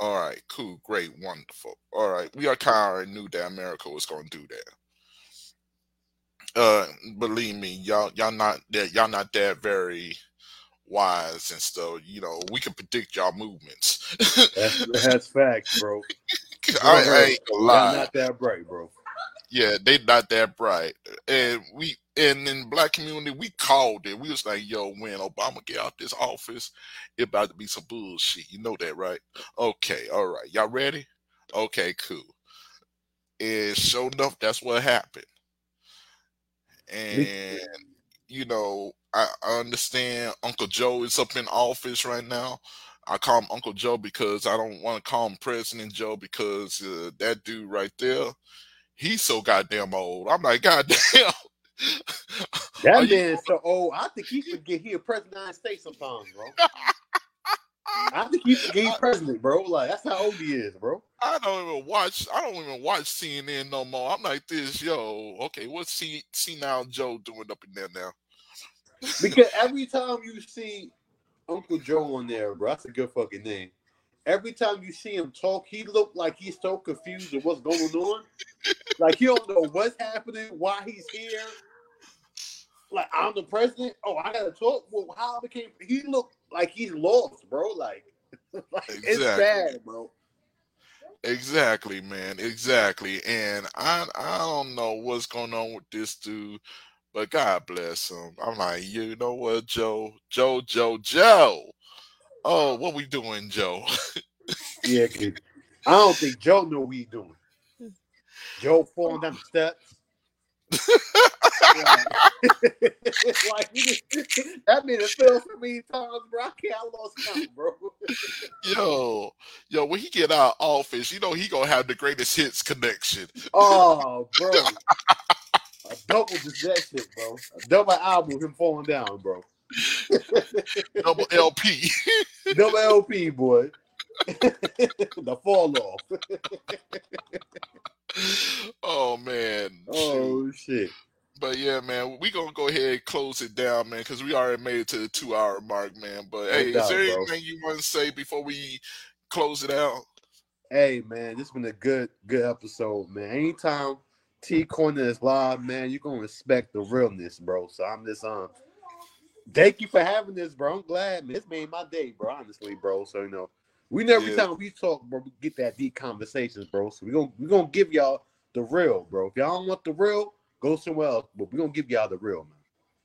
All right, cool, great, wonderful. All right, we are kind of knew that America was going to do that. Uh, believe me, y'all, y'all not that y'all not that very wise and stuff. You know, we can predict y'all movements. that's, that's facts, bro. I, I, ain't gonna lie. Not that bright, bro. Yeah, they not that bright, and we and in black community, we called it. We was like, yo, when Obama get out this office, it about to be some bullshit. You know that, right? Okay, all right. Y'all ready? Okay, cool. And sure enough, that's what happened. And you know, I, I understand Uncle Joe is up in office right now. I call him Uncle Joe because I don't want to call him President Joe because uh, that dude right there, he's so goddamn old. I'm like, goddamn. That man is so old. I think he forget he a president of the United States sometimes, bro. I think he forget he's president, bro. Like that's how old he is, bro. I don't even watch. I don't even watch CNN no more. I'm like this, yo. Okay, what's see see now Joe doing up in there now? because every time you see Uncle Joe on there, bro, that's a good fucking name. Every time you see him talk, he look like he's so confused of what's going on. like he don't know what's happening, why he's here like I'm the president. Oh, I gotta talk. Well, how I became? He looked like he's lost, bro. Like, like exactly. it's bad, bro. Exactly, man. Exactly. And I I don't know what's going on with this dude, but God bless him. I'm like, you know what, Joe, Joe, Joe, Joe. Oh, what we doing, Joe? yeah, kid. I don't think Joe know what he doing. Joe falling down the steps. like that made it feel for me times, bro. I can't I lost count, bro. yo, yo, when he get out of office, you know he gonna have the greatest hits connection. Oh, bro. a double just that shit, bro. A double album him falling down, bro. double LP. double LP, boy. the fall off. oh man. Oh shit. But yeah, man, we gonna go ahead and close it down, man, because we already made it to the two hour mark, man. But no hey, doubt, is there anything bro. you want to say before we close it out? Hey man, this has been a good, good episode, man. Anytime T Corner is live, man, you're gonna respect the realness, bro. So I'm just um thank you for having this, bro. I'm glad, man. This made my day, bro, honestly, bro. So you know, we never yeah. time we talk, bro, we get that deep conversations, bro. So we're gonna we're gonna give y'all the real, bro. If y'all don't want the real, go somewhere else. But we're gonna give y'all the real, man.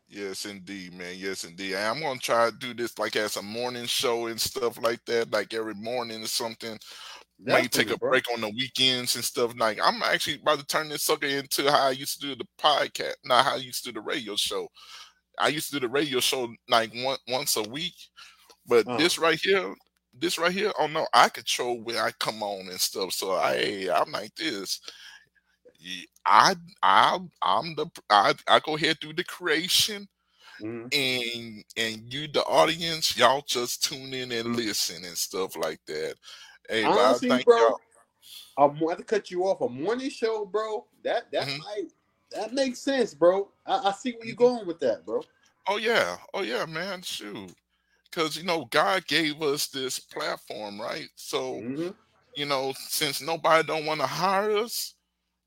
Yes, indeed, man. Yes, indeed. I'm gonna try to do this like as a morning show and stuff like that, like every morning or something. Definitely, Might take a bro. break on the weekends and stuff. Like I'm actually about to turn this sucker into how I used to do the podcast, not how I used to do the radio show. I used to do the radio show like one, once a week, but uh. this right here, this right here, oh no, I control where I come on and stuff. So I, I'm like this. I I I'm the I, I go ahead through the creation mm-hmm. and and you the audience y'all just tune in and listen and stuff like that. Hey, Honestly, bro, y'all. I'm going to cut you off. A morning show, bro. That that's mm-hmm. That makes sense, bro. I, I see where you're going with that, bro. Oh yeah, oh yeah, man. Shoot, because you know God gave us this platform, right? So mm-hmm. you know, since nobody don't want to hire us,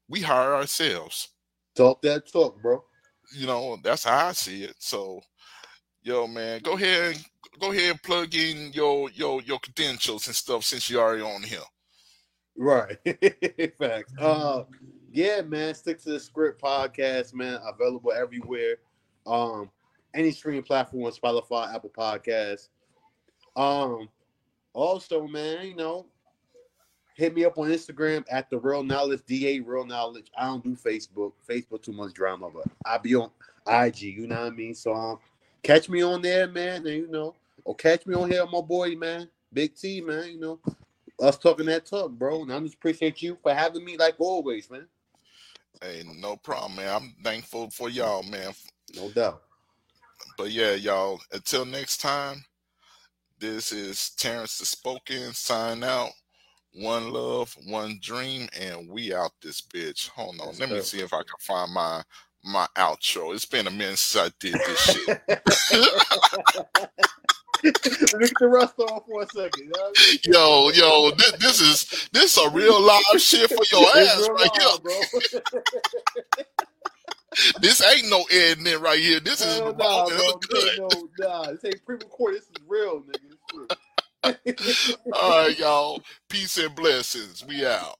we hire ourselves. Talk that talk, bro. You know, that's how I see it. So, yo, man, go ahead go ahead and plug in your your your credentials and stuff since you're already on here. Right. Facts. Uh yeah, man. Stick to the script podcast, man. Available everywhere. Um, any streaming platform, Spotify, Apple Podcasts. Um, also, man, you know, hit me up on Instagram at the real knowledge, DA real knowledge. I don't do Facebook. Facebook too much drama, but I be on IG, you know what I mean? So um catch me on there, man, and you know, or catch me on here, my boy, man. Big T, man, you know. Us talking that talk, bro. And I just appreciate you for having me like always, man. Hey, no problem, man. I'm thankful for y'all, man. No doubt. But yeah, y'all, until next time, this is Terence Da Spoken sign out. One love, one dream, and we out this bitch. Hold on, That's let me see if I can find my my outro. It's been a minute since I did this shit. Lick the rust off for a second. Yo, yo, this, this is this a real live shit for your ass right live, here, bro. this ain't no editing right here. This is nah, bro. No, nah, this ain't pre-recorded. This is real, nigga. All right, y'all. Peace and blessings. We out.